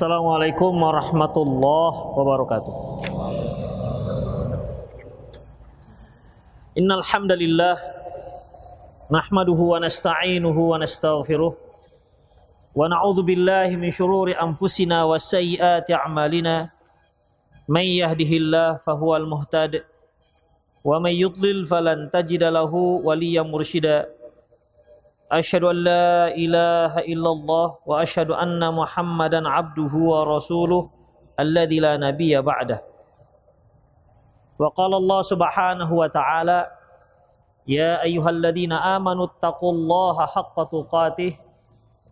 Assalamualaikum warahmatullahi wabarakatuh. Innal hamdalillah nahmaduhu wa nasta'inuhu wa nastaghfiruh wa na'udzu billahi min shururi anfusina wa sayyiati a'malina may yahdihillahu fahuwal muhtad wa may yudlil falan tajida lahu waliyyan mursyida أشهد أن لا إله إلا الله وأشهد أن محمدا عبده ورسوله الذي لا نبي بعده. وقال الله سبحانه وتعالى يا أيها الذين آمنوا اتقوا الله حق تقاته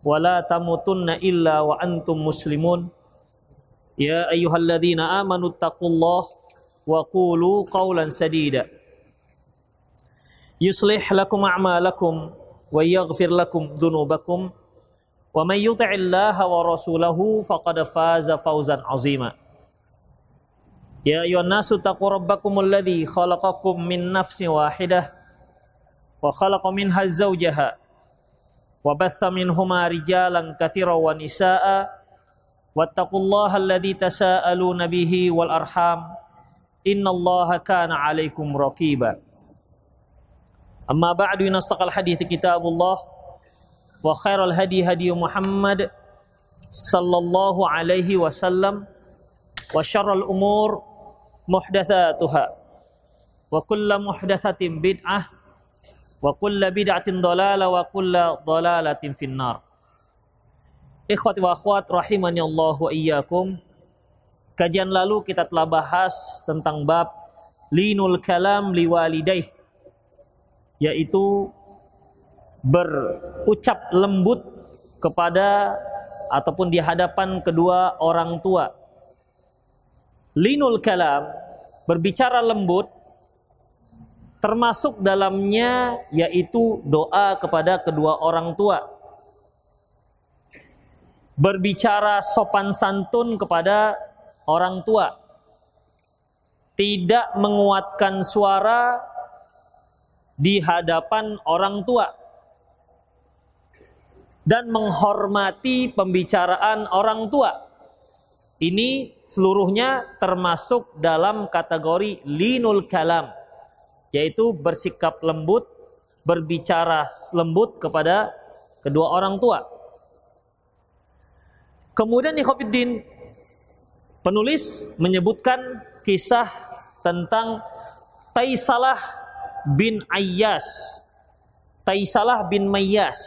ولا تموتن إلا وأنتم مسلمون. يا أيها الذين آمنوا اتقوا الله وقولوا قولا سديدا. يصلح لكم أعمالكم ويغفر لكم ذنوبكم ومن يطع الله ورسوله فقد فاز فوزا عظيما يا أيها الناس اتقوا ربكم الذي خلقكم من نفس واحدة وخلق منها زوجها وبث منهما رجالا كثيرا ونساء واتقوا الله الذي تساءلون به والأرحام إن الله كان عليكم رقيبا أما بعد إن أصدق الحديث كتاب الله وخير الهدي هدي محمد صلى الله عليه وسلم وشر الأمور محدثاتها وكل محدثة بدعة وكل بدعة ضلالة وكل ضلالة في النار Ikhwati wa akhwat rahimani Allah wa iyyakum Kajian lalu kita telah bahas tentang bab Linul kalam liwalidaih yaitu berucap lembut kepada ataupun di hadapan kedua orang tua. Linul kalam berbicara lembut termasuk dalamnya yaitu doa kepada kedua orang tua. Berbicara sopan santun kepada orang tua. Tidak menguatkan suara di hadapan orang tua dan menghormati pembicaraan orang tua. Ini seluruhnya termasuk dalam kategori linul kalam, yaitu bersikap lembut, berbicara lembut kepada kedua orang tua. Kemudian Ikhofiddin penulis menyebutkan kisah tentang Taisalah bin Ayyas, Taisalah bin Mayyas,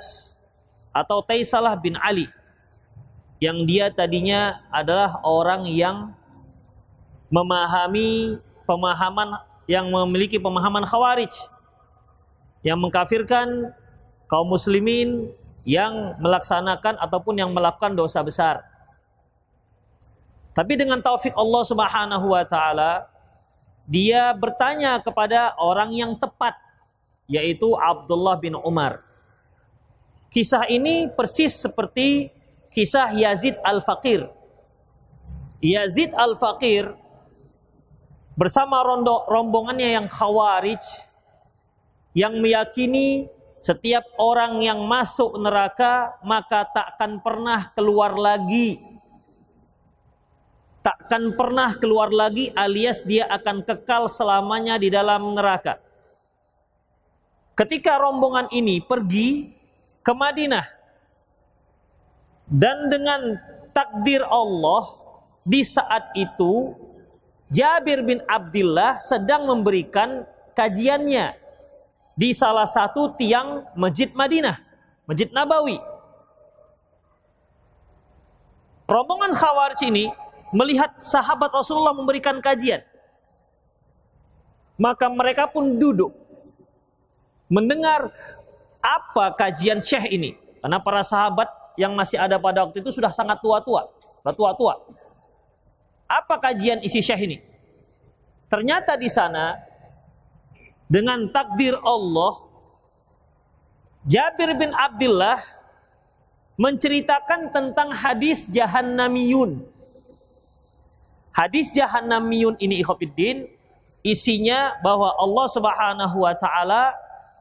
atau Taisalah bin Ali, yang dia tadinya adalah orang yang memahami pemahaman yang memiliki pemahaman khawarij, yang mengkafirkan kaum muslimin yang melaksanakan ataupun yang melakukan dosa besar. Tapi dengan taufik Allah Subhanahu wa taala, dia bertanya kepada orang yang tepat yaitu Abdullah bin Umar. Kisah ini persis seperti kisah Yazid Al-Faqir. Yazid Al-Faqir bersama rondo, rombongannya yang khawarij yang meyakini setiap orang yang masuk neraka maka takkan pernah keluar lagi takkan pernah keluar lagi alias dia akan kekal selamanya di dalam neraka. Ketika rombongan ini pergi ke Madinah dan dengan takdir Allah di saat itu Jabir bin Abdullah sedang memberikan kajiannya di salah satu tiang Masjid Madinah, Masjid Nabawi. Rombongan Khawarij ini melihat sahabat Rasulullah memberikan kajian. Maka mereka pun duduk mendengar apa kajian Syekh ini. Karena para sahabat yang masih ada pada waktu itu sudah sangat tua-tua, sudah tua-tua. Apa kajian isi Syekh ini? Ternyata di sana dengan takdir Allah Jabir bin Abdullah menceritakan tentang hadis Jahannamiyun Hadis Jahannamiyun ini ikhafiddin isinya bahwa Allah Subhanahu wa taala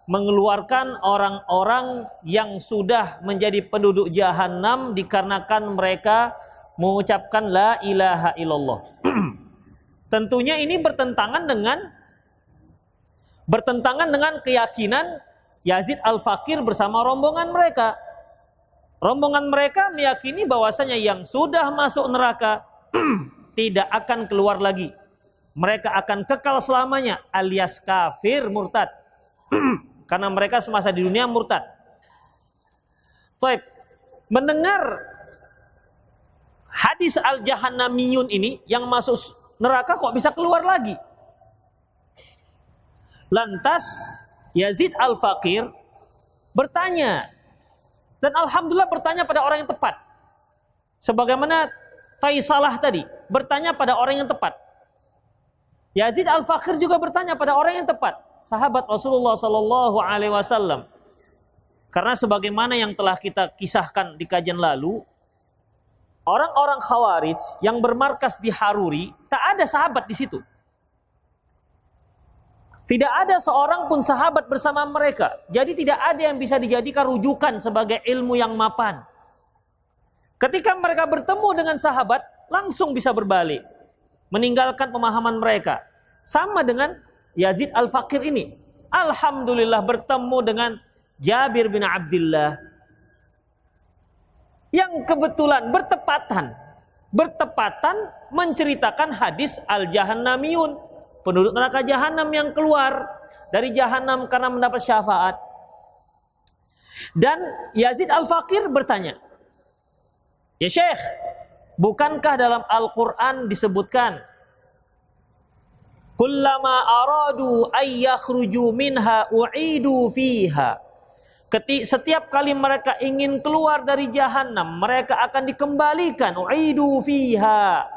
mengeluarkan orang-orang yang sudah menjadi penduduk jahanam dikarenakan mereka mengucapkan la ilaha illallah. Tentunya ini bertentangan dengan bertentangan dengan keyakinan Yazid Al-Fakir bersama rombongan mereka. Rombongan mereka meyakini bahwasanya yang sudah masuk neraka tidak akan keluar lagi. Mereka akan kekal selamanya alias kafir murtad. Karena mereka semasa di dunia murtad. Taib. Mendengar hadis al-jahannamiyun ini yang masuk neraka kok bisa keluar lagi? Lantas Yazid al-Fakir bertanya dan alhamdulillah bertanya pada orang yang tepat. Sebagaimana Taisalah tadi bertanya pada orang yang tepat. Yazid al-Fakir juga bertanya pada orang yang tepat, sahabat Rasulullah sallallahu alaihi wasallam. Karena sebagaimana yang telah kita kisahkan di kajian lalu, orang-orang Khawarij yang bermarkas di Haruri, tak ada sahabat di situ. Tidak ada seorang pun sahabat bersama mereka. Jadi tidak ada yang bisa dijadikan rujukan sebagai ilmu yang mapan. Ketika mereka bertemu dengan sahabat, langsung bisa berbalik. Meninggalkan pemahaman mereka. Sama dengan Yazid Al-Fakir ini. Alhamdulillah bertemu dengan Jabir bin Abdullah. Yang kebetulan bertepatan. Bertepatan menceritakan hadis Al-Jahannamiyun penduduk neraka jahanam yang keluar dari jahanam karena mendapat syafaat. Dan Yazid Al-Fakir bertanya, "Ya Syekh, bukankah dalam Al-Qur'an disebutkan Kullama aradu ay yakhruju minha u'idu fiha." Ketik setiap kali mereka ingin keluar dari jahanam, mereka akan dikembalikan u'idu fiha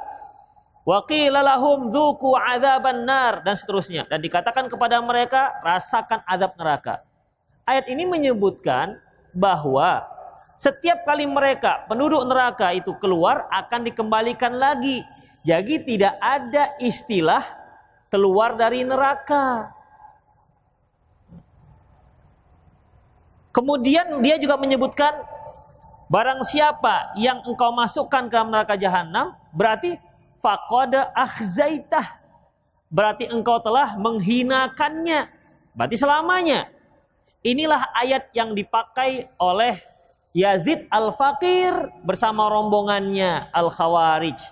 Wa qila lahum nar dan seterusnya dan dikatakan kepada mereka rasakan azab neraka. Ayat ini menyebutkan bahwa setiap kali mereka penduduk neraka itu keluar akan dikembalikan lagi. Jadi tidak ada istilah keluar dari neraka. Kemudian dia juga menyebutkan barang siapa yang engkau masukkan ke neraka jahanam berarti faqad akhzaitah. Berarti engkau telah menghinakannya. Berarti selamanya. Inilah ayat yang dipakai oleh Yazid al-Fakir bersama rombongannya al-Khawarij.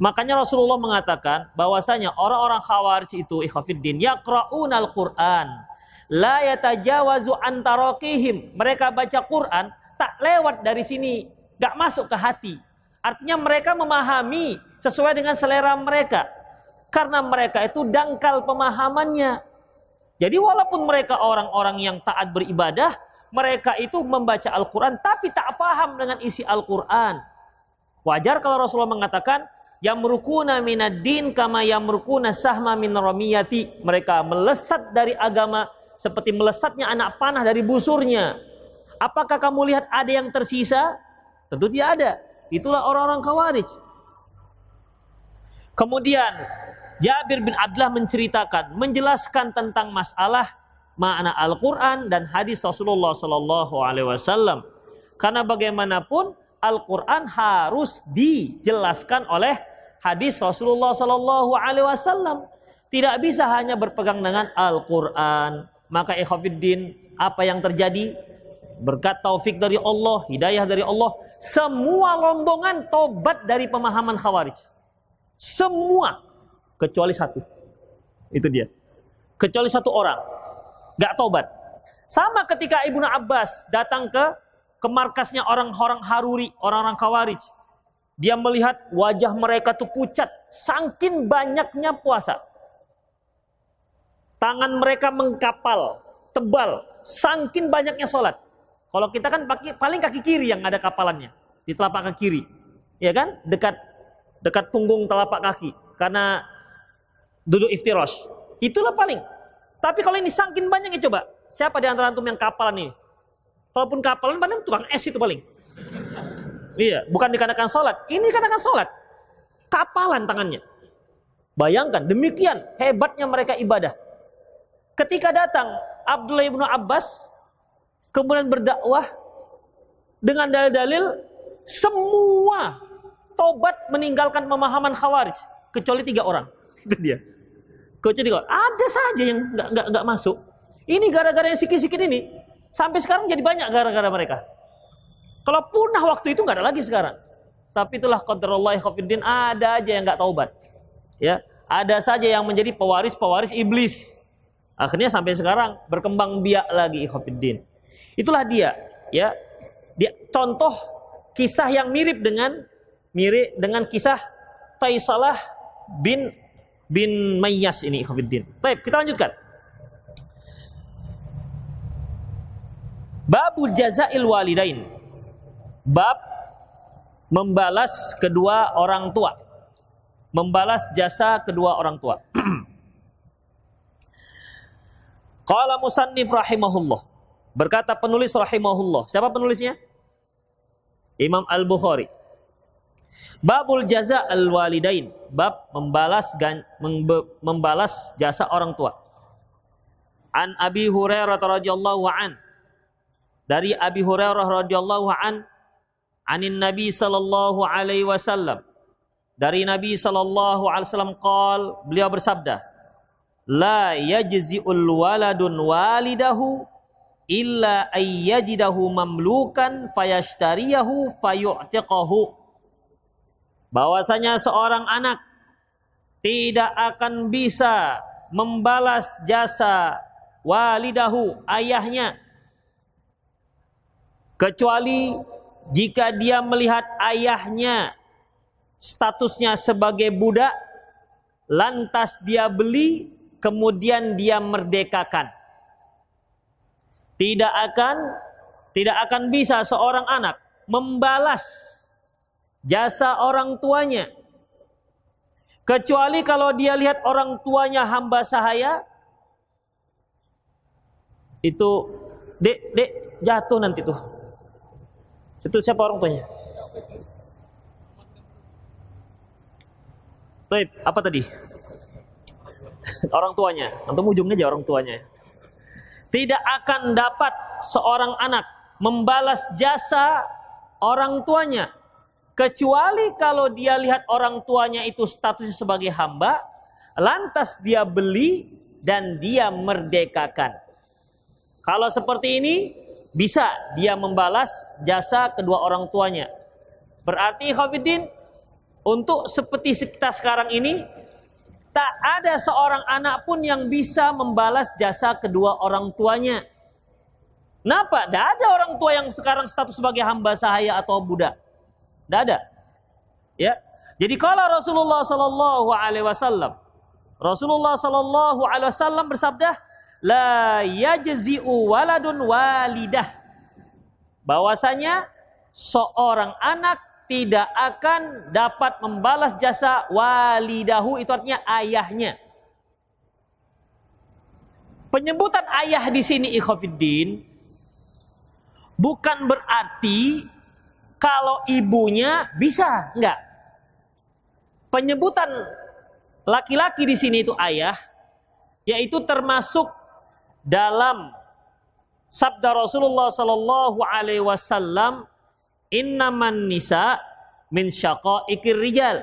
Makanya Rasulullah mengatakan bahwasanya orang-orang Khawarij itu ikhafiddin yaqra'un al-Qur'an la yatajawazu antarokihim. Mereka baca Quran tak lewat dari sini, gak masuk ke hati. Artinya mereka memahami sesuai dengan selera mereka. Karena mereka itu dangkal pemahamannya. Jadi walaupun mereka orang-orang yang taat beribadah, mereka itu membaca Al-Quran tapi tak faham dengan isi Al-Quran. Wajar kalau Rasulullah mengatakan, Yamrukuna minad din kama yamrukuna sahma min ramiyati. Mereka melesat dari agama seperti melesatnya anak panah dari busurnya. Apakah kamu lihat ada yang tersisa? Tentu tidak ada. Itulah orang-orang Khawarij. Kemudian Jabir bin Abdullah menceritakan, menjelaskan tentang masalah makna Al-Quran dan hadis Rasulullah Sallallahu Alaihi Wasallam. Karena bagaimanapun Al-Quran harus dijelaskan oleh hadis Rasulullah Sallallahu Alaihi Wasallam. Tidak bisa hanya berpegang dengan Al-Quran. Maka ikhwafiddin, apa yang terjadi? berkat taufik dari Allah, hidayah dari Allah, semua rombongan tobat dari pemahaman Khawarij. Semua kecuali satu. Itu dia. Kecuali satu orang gak tobat. Sama ketika Ibnu Abbas datang ke ke markasnya orang-orang Haruri, orang-orang Khawarij. Dia melihat wajah mereka tuh pucat, sangkin banyaknya puasa. Tangan mereka mengkapal, tebal, sangkin banyaknya sholat. Kalau kita kan pakai paling kaki kiri yang ada kapalannya di telapak kaki kiri, ya kan? Dekat dekat punggung telapak kaki karena duduk iftirosh. Itulah paling. Tapi kalau ini sangkin banyak ya coba. Siapa di antara antum yang kapalan ini? Kalaupun kapalan paling tukang es itu paling. Iya, bukan dikatakan sholat. Ini dikatakan sholat. Kapalan tangannya. Bayangkan, demikian hebatnya mereka ibadah. Ketika datang Abdullah ibnu Abbas kemudian berdakwah dengan dalil-dalil semua tobat meninggalkan pemahaman khawarij kecuali tiga orang. Itu dia. Kecuali tiga orang. Ada saja yang nggak nggak nggak masuk. Ini gara-gara yang sikit-sikit ini sampai sekarang jadi banyak gara-gara mereka. Kalau punah waktu itu nggak ada lagi sekarang. Tapi itulah qadarullah khafiddin ada aja yang nggak taubat. Ya, ada saja yang menjadi pewaris-pewaris iblis. Akhirnya sampai sekarang berkembang biak lagi khafiddin. Itulah dia, ya. Dia contoh kisah yang mirip dengan mirip dengan kisah Taisalah bin bin Mayyas ini khafiddin. Baik, kita lanjutkan. Babul jazail walidain. Bab membalas kedua orang tua. Membalas jasa kedua orang tua. Qala musannif rahimahullah. Berkata penulis rahimahullah. Siapa penulisnya? Imam Al-Bukhari. Babul jaza al-walidain. Bab membalas membalas jasa orang tua. An Abi Hurairah radhiyallahu an. Dari Abi Hurairah radhiyallahu an anin Nabi sallallahu alaihi wasallam dari Nabi sallallahu alaihi wasallam qol beliau bersabda la yajzi'ul waladun walidahu illa ayyajidahu mamlukan fayashtariyahu fayu'tiqahu bahwasanya seorang anak tidak akan bisa membalas jasa walidahu ayahnya kecuali jika dia melihat ayahnya statusnya sebagai budak, lantas dia beli, kemudian dia merdekakan. Tidak akan tidak akan bisa seorang anak membalas jasa orang tuanya kecuali kalau dia lihat orang tuanya hamba sahaya itu dek dek jatuh nanti tuh itu siapa orang tuanya? Baik, apa tadi? orang tuanya. Antum ujungnya aja orang tuanya. Tidak akan dapat seorang anak membalas jasa orang tuanya kecuali kalau dia lihat orang tuanya itu statusnya sebagai hamba, lantas dia beli dan dia merdekakan. Kalau seperti ini, bisa dia membalas jasa kedua orang tuanya. Berarti Khafidin untuk seperti kita sekarang ini tak ada seorang anak pun yang bisa membalas jasa kedua orang tuanya. Kenapa? Tidak ada orang tua yang sekarang status sebagai hamba sahaya atau budak. Tidak ada. Ya. Jadi kalau Rasulullah Sallallahu Alaihi Wasallam, Rasulullah Sallallahu Alaihi Wasallam bersabda, la yajzi'u waladun walidah. Bahwasanya seorang anak tidak akan dapat membalas jasa walidahu itu artinya ayahnya. Penyebutan ayah di sini ikhafiddin bukan berarti kalau ibunya bisa, enggak. Penyebutan laki-laki di sini itu ayah yaitu termasuk dalam sabda Rasulullah sallallahu alaihi wasallam innaman nisa min syaqaiqir rijal.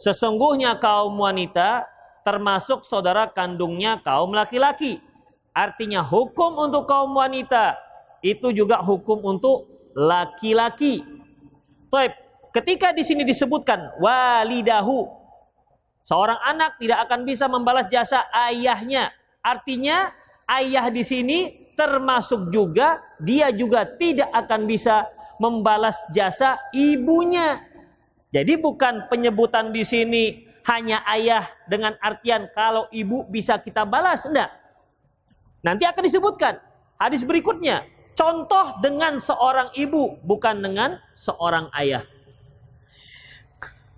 Sesungguhnya kaum wanita termasuk saudara kandungnya kaum laki-laki. Artinya hukum untuk kaum wanita itu juga hukum untuk laki-laki Taib. ketika di sini disebutkan walidahu seorang anak tidak akan bisa membalas jasa ayahnya artinya ayah di sini termasuk juga dia juga tidak akan bisa membalas jasa ibunya. Jadi bukan penyebutan di sini hanya ayah dengan artian kalau ibu bisa kita balas, enggak. Nanti akan disebutkan hadis berikutnya. Contoh dengan seorang ibu bukan dengan seorang ayah.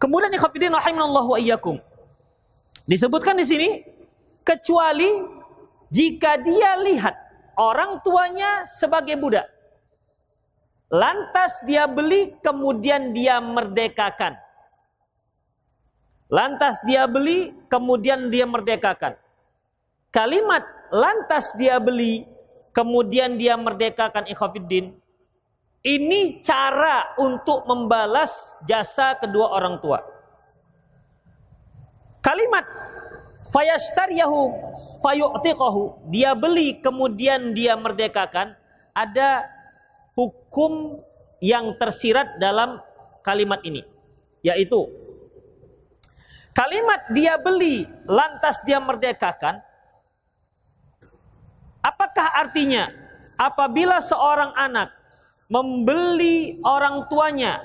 Kemudian ikhwatiddin rahimanallahu wa iyyakum. Disebutkan di sini kecuali jika dia lihat orang tuanya sebagai budak, lantas dia beli kemudian dia merdekakan. Lantas dia beli kemudian dia merdekakan. Kalimat lantas dia beli kemudian dia merdekakan ikhafiddin. Ini cara untuk membalas jasa kedua orang tua. Kalimat fayashtariyahu fayu'tiqahu, dia beli kemudian dia merdekakan, ada hukum yang tersirat dalam kalimat ini, yaitu kalimat dia beli lantas dia merdekakan apakah artinya apabila seorang anak membeli orang tuanya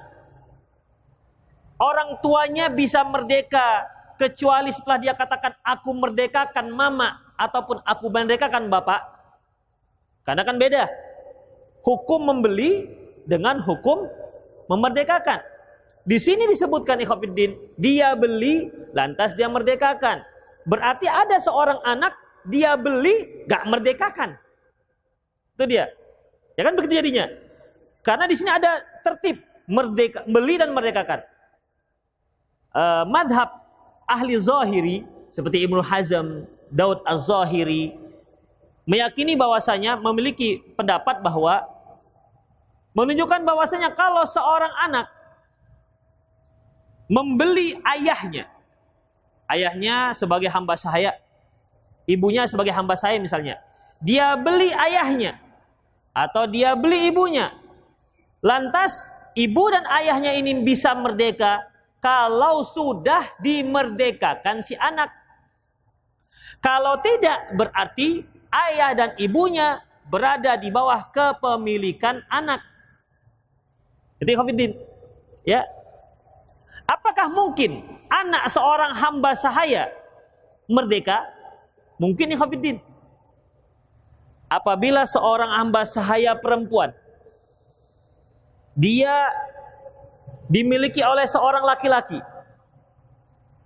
orang tuanya bisa merdeka kecuali setelah dia katakan aku merdekakan mama ataupun aku merdekakan bapak karena kan beda hukum membeli dengan hukum memerdekakan. Di sini disebutkan ikhwatiddin, dia beli lantas dia merdekakan. Berarti ada seorang anak dia beli gak merdekakan. Itu dia. Ya kan begitu jadinya. Karena di sini ada tertib merdeka beli dan merdekakan. Uh, madhab ahli zahiri seperti Ibnu Hazm, Daud Az-Zahiri meyakini bahwasanya memiliki pendapat bahwa menunjukkan bahwasanya kalau seorang anak membeli ayahnya, ayahnya sebagai hamba saya, ibunya sebagai hamba saya misalnya, dia beli ayahnya atau dia beli ibunya, lantas ibu dan ayahnya ini bisa merdeka kalau sudah dimerdekakan si anak. Kalau tidak berarti ayah dan ibunya berada di bawah kepemilikan anak. Jadi Khafidin, ya. Apakah mungkin anak seorang hamba sahaya merdeka? Mungkin ya Khafidin. Apabila seorang hamba sahaya perempuan dia dimiliki oleh seorang laki-laki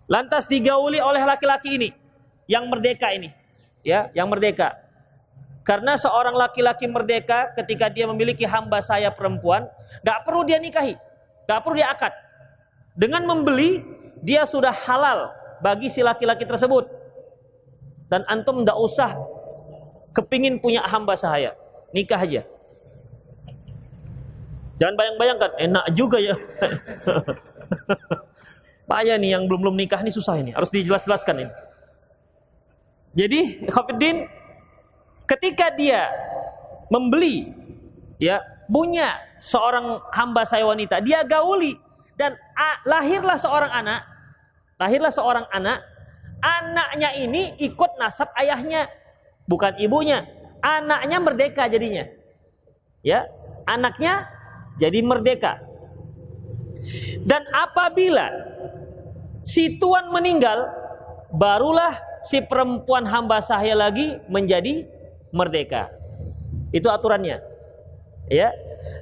lantas digauli oleh laki-laki ini yang merdeka ini ya yang merdeka karena seorang laki-laki merdeka ketika dia memiliki hamba saya perempuan, gak perlu dia nikahi, gak perlu dia akad. Dengan membeli, dia sudah halal bagi si laki-laki tersebut. Dan antum gak usah kepingin punya hamba saya, nikah aja. Jangan bayang-bayangkan, enak juga ya. Payah nih yang belum-belum nikah ini susah ini, harus dijelas-jelaskan ini. Jadi, Khafiddin ketika dia membeli ya punya seorang hamba saya wanita dia gauli dan lahirlah seorang anak lahirlah seorang anak anaknya ini ikut nasab ayahnya bukan ibunya anaknya merdeka jadinya ya anaknya jadi merdeka dan apabila si tuan meninggal barulah si perempuan hamba saya lagi menjadi merdeka. Itu aturannya. Ya.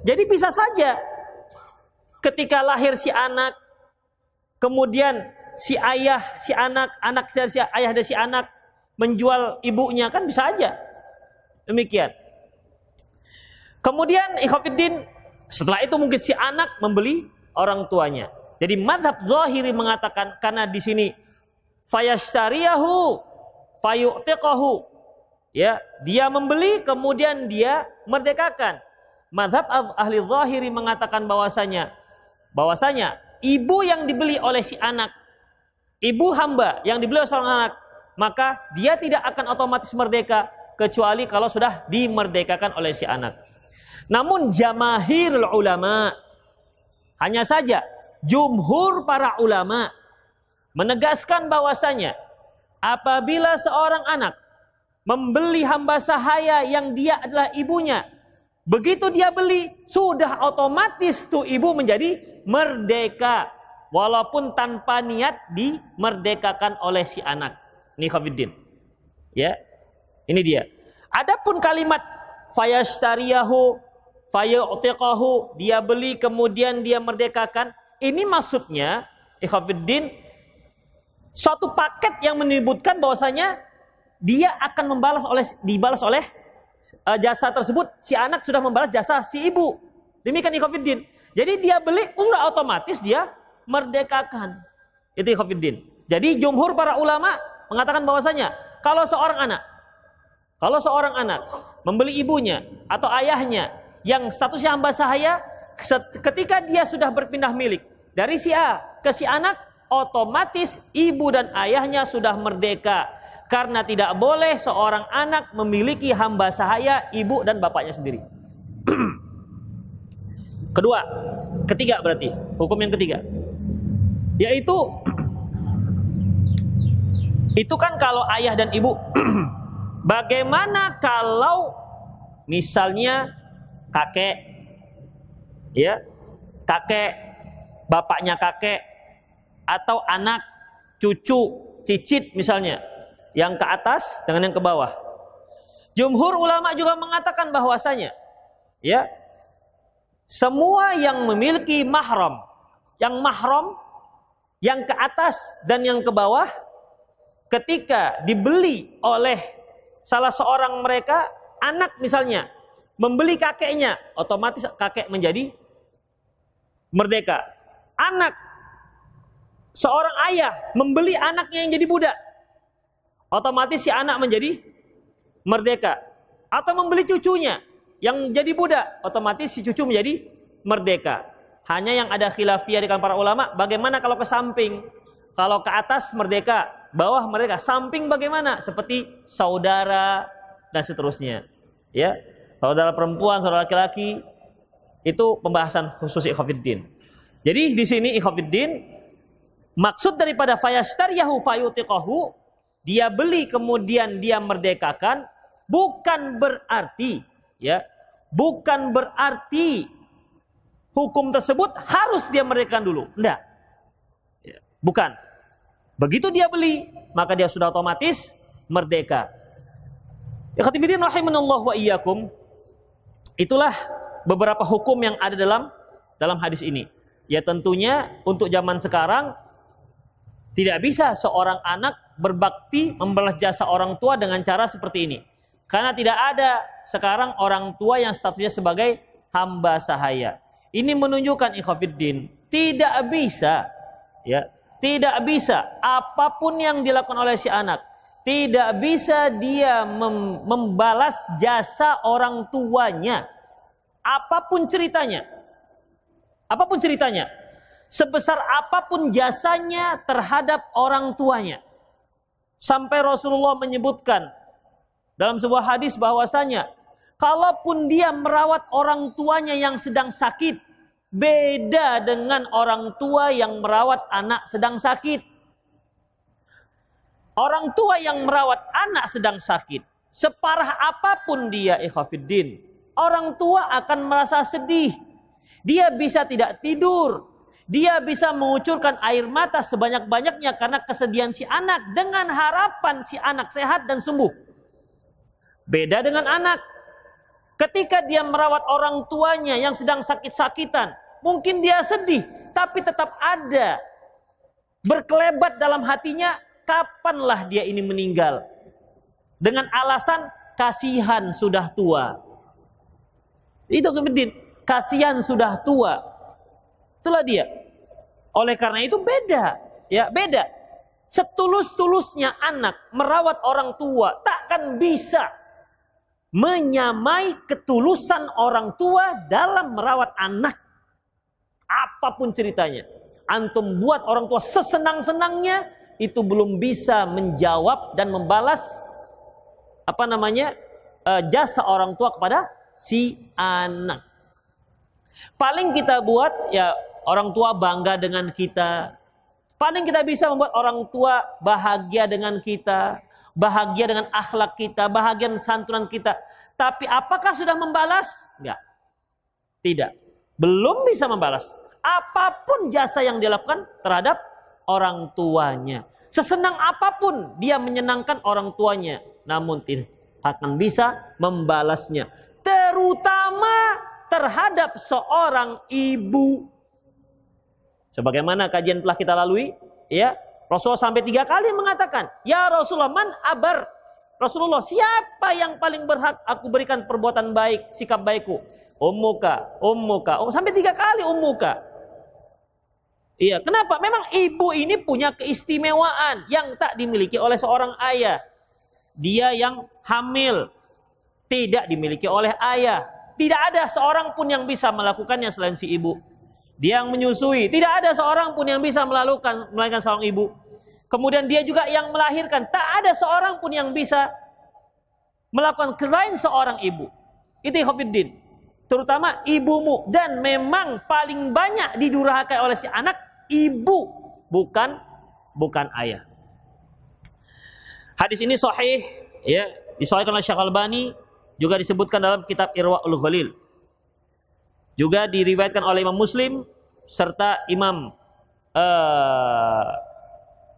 Jadi bisa saja ketika lahir si anak kemudian si ayah, si anak, anak si ayah dan si anak menjual ibunya kan bisa aja. Demikian. Kemudian ikhwatiddin setelah itu mungkin si anak membeli orang tuanya. Jadi madhab zahiri mengatakan karena di sini fayashtariyahu fayu'tiqahu ya dia membeli kemudian dia merdekakan madhab ahli zahiri mengatakan bahwasanya bahwasanya ibu yang dibeli oleh si anak ibu hamba yang dibeli seorang anak maka dia tidak akan otomatis merdeka kecuali kalau sudah dimerdekakan oleh si anak namun jamahirul ulama hanya saja jumhur para ulama menegaskan bahwasanya apabila seorang anak membeli hamba sahaya yang dia adalah ibunya. Begitu dia beli, sudah otomatis tuh ibu menjadi merdeka. Walaupun tanpa niat dimerdekakan oleh si anak. Ini Khafiddin. Ya, ini dia. Adapun kalimat fayashtariyahu fayu'tiqahu dia beli kemudian dia merdekakan ini maksudnya ikhwafiddin suatu paket yang menyebutkan bahwasanya dia akan membalas oleh dibalas oleh uh, jasa tersebut si anak sudah membalas jasa si ibu. Demikian ikhwatiddin. Jadi dia beli sudah otomatis dia merdekakan. Itu ikhwatiddin. Jadi jumhur para ulama mengatakan bahwasanya kalau seorang anak kalau seorang anak membeli ibunya atau ayahnya yang statusnya hamba sahaya ketika dia sudah berpindah milik dari si A ke si anak otomatis ibu dan ayahnya sudah merdeka karena tidak boleh seorang anak memiliki hamba sahaya ibu dan bapaknya sendiri. Kedua, ketiga berarti hukum yang ketiga yaitu itu kan kalau ayah dan ibu. Bagaimana kalau misalnya kakek ya kakek bapaknya kakek atau anak cucu cicit misalnya yang ke atas dengan yang ke bawah. Jumhur ulama juga mengatakan bahwasanya ya semua yang memiliki mahram yang mahram yang ke atas dan yang ke bawah ketika dibeli oleh salah seorang mereka anak misalnya membeli kakeknya otomatis kakek menjadi merdeka. Anak seorang ayah membeli anaknya yang jadi budak otomatis si anak menjadi merdeka. Atau membeli cucunya yang jadi budak otomatis si cucu menjadi merdeka hanya yang ada khilafiyah dengan para ulama bagaimana kalau ke samping? Kalau ke atas merdeka. Bawah mereka samping bagaimana? Seperti saudara dan seterusnya. Ya? Saudara perempuan saudara laki-laki itu pembahasan khusus ikhwafiddin. Jadi di sini ikhwafiddin maksud daripada fayastariyahu fayutiqahu dia beli kemudian dia merdekakan bukan berarti ya bukan berarti hukum tersebut harus dia merdekakan dulu enggak ya, bukan Begitu dia beli, maka dia sudah otomatis merdeka. Ikhwatifidin rahimanallah wa iyyakum. Itulah beberapa hukum yang ada dalam dalam hadis ini. Ya tentunya untuk zaman sekarang tidak bisa seorang anak berbakti membalas jasa orang tua dengan cara seperti ini. Karena tidak ada sekarang orang tua yang statusnya sebagai hamba sahaya. Ini menunjukkan ikhwafiddin tidak bisa ya tidak bisa apa pun yang dilakukan oleh si anak. Tidak bisa dia mem membalas jasa orang tuanya. Apa pun ceritanya. Apa pun ceritanya. Sebesar apa pun jasanya terhadap orang tuanya. Sampai Rasulullah menyebutkan dalam sebuah hadis bahwasanya kalaupun dia merawat orang tuanya yang sedang sakit Beda dengan orang tua yang merawat anak sedang sakit. Orang tua yang merawat anak sedang sakit, separah apa pun dia ikhafiddin, orang tua akan merasa sedih. Dia bisa tidak tidur, dia bisa mengucurkan air mata sebanyak-banyaknya karena kesedihan si anak dengan harapan si anak sehat dan sembuh. Beda dengan anak. Ketika dia merawat orang tuanya yang sedang sakit-sakitan, Mungkin dia sedih, tapi tetap ada. Berkelebat dalam hatinya, kapanlah dia ini meninggal. Dengan alasan kasihan sudah tua. Itu kemudian kasihan sudah tua. Itulah dia. Oleh karena itu beda, ya beda. Setulus-tulusnya anak merawat orang tua takkan bisa menyamai ketulusan orang tua dalam merawat anak. Apa pun ceritanya. Antum buat orang tua sesenang-senangnya itu belum bisa menjawab dan membalas apa namanya uh, jasa orang tua kepada si anak. Paling kita buat ya orang tua bangga dengan kita. Paling kita bisa membuat orang tua bahagia dengan kita, bahagia dengan akhlak kita, bahagia dengan santunan kita. Tapi apakah sudah membalas? Enggak. Tidak belum bisa membalas apa pun jasa yang dilakukan terhadap orang tuanya. Sesenang apa pun dia menyenangkan orang tuanya, namun tidak akan bisa membalasnya. Terutama terhadap seorang ibu. Sebagaimana kajian telah kita lalui, ya Rasulullah sampai tiga kali mengatakan, Ya Rasulullah, man abar. Rasulullah, siapa yang paling berhak aku berikan perbuatan baik, sikap baikku? Ummuka, ummuka, um, sampai tiga kali ummuka. Iya, kenapa? Memang ibu ini punya keistimewaan yang tak dimiliki oleh seorang ayah. Dia yang hamil tidak dimiliki oleh ayah. Tidak ada seorang pun yang bisa melakukannya selain si ibu. Dia yang menyusui. Tidak ada seorang pun yang bisa melakukan melainkan seorang ibu. Kemudian dia juga yang melahirkan. Tak ada seorang pun yang bisa melakukan selain seorang ibu. Itu Khofiddin. Terutama ibumu. Dan memang paling banyak didurhakai oleh si anak ibu. Bukan bukan ayah. Hadis ini sahih ya, disahihkan oleh Syekh Albani juga disebutkan dalam kitab Irwaul Ghalil. Juga diriwayatkan oleh Imam Muslim serta Imam uh,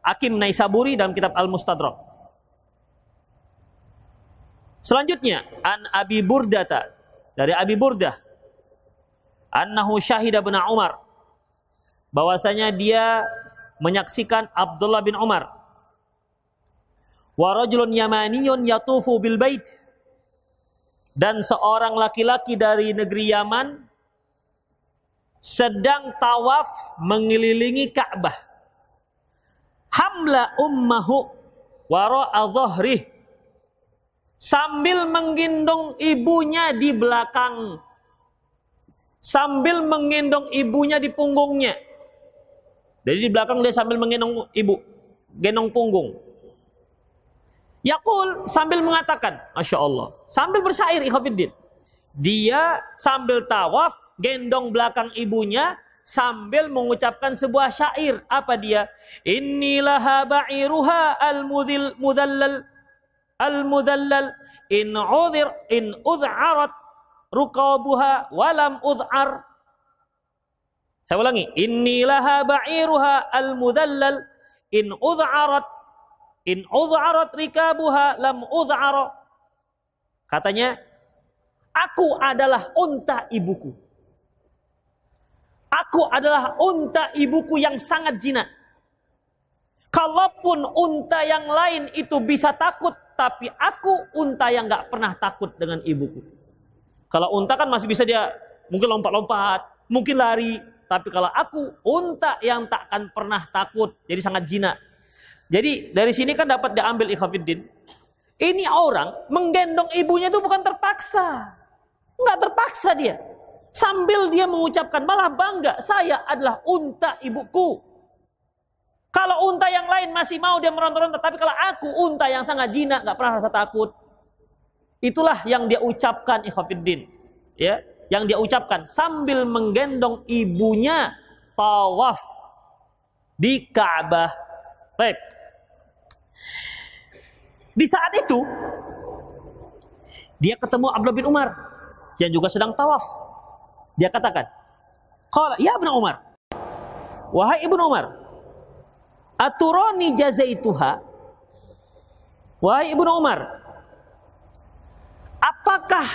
Hakim Naisaburi dalam kitab Al-Mustadrak. Selanjutnya, an Abi Burdata dari Abi Burdah. Annahu syahida bin Umar. Bahwasanya dia menyaksikan Abdullah bin Umar. Wa rajulun yamaniyun yatufu bil bait. Dan seorang laki-laki dari negeri Yaman sedang tawaf mengelilingi Ka'bah. Hamla ummahu wara'a dhahrih sambil menggendong ibunya di belakang sambil menggendong ibunya di punggungnya jadi di belakang dia sambil menggendong ibu gendong punggung Yakul sambil mengatakan, Masya Allah. Sambil bersair ikhafiddin. Dia sambil tawaf, gendong belakang ibunya, sambil mengucapkan sebuah syair. Apa dia? Inilah ba'iruha al-mudil mudallal al-mudallal in udhir in rukabuha walam ud'ar. Saya ulangi. Ba'iruha al-mudallal in ud'arat In udharat rikabuha. Katanya, aku adalah unta ibuku. Aku adalah unta ibuku yang sangat jinak. Kalaupun unta yang lain itu bisa takut, tapi aku unta yang gak pernah takut dengan ibuku. Kalau unta kan masih bisa dia mungkin lompat-lompat, mungkin lari. Tapi kalau aku unta yang takkan pernah takut, jadi sangat jinak. Jadi dari sini kan dapat diambil ikhafidin. Ini orang menggendong ibunya itu bukan terpaksa. Enggak terpaksa dia. Sambil dia mengucapkan malah bangga, saya adalah unta ibuku. Kalau unta yang lain masih mau dia meronta-ronta, tapi kalau aku unta yang sangat jinak, nggak pernah rasa takut. Itulah yang dia ucapkan ikhafidin. Ya, yang dia ucapkan sambil menggendong ibunya tawaf di Ka'bah. Baik. Di saat itu dia ketemu Abdullah bin Umar yang juga sedang tawaf. Dia katakan, "Qala ya Ibnu Umar, wahai Ibnu Umar, aturani jazaituha?" Wahai Ibnu Umar, apakah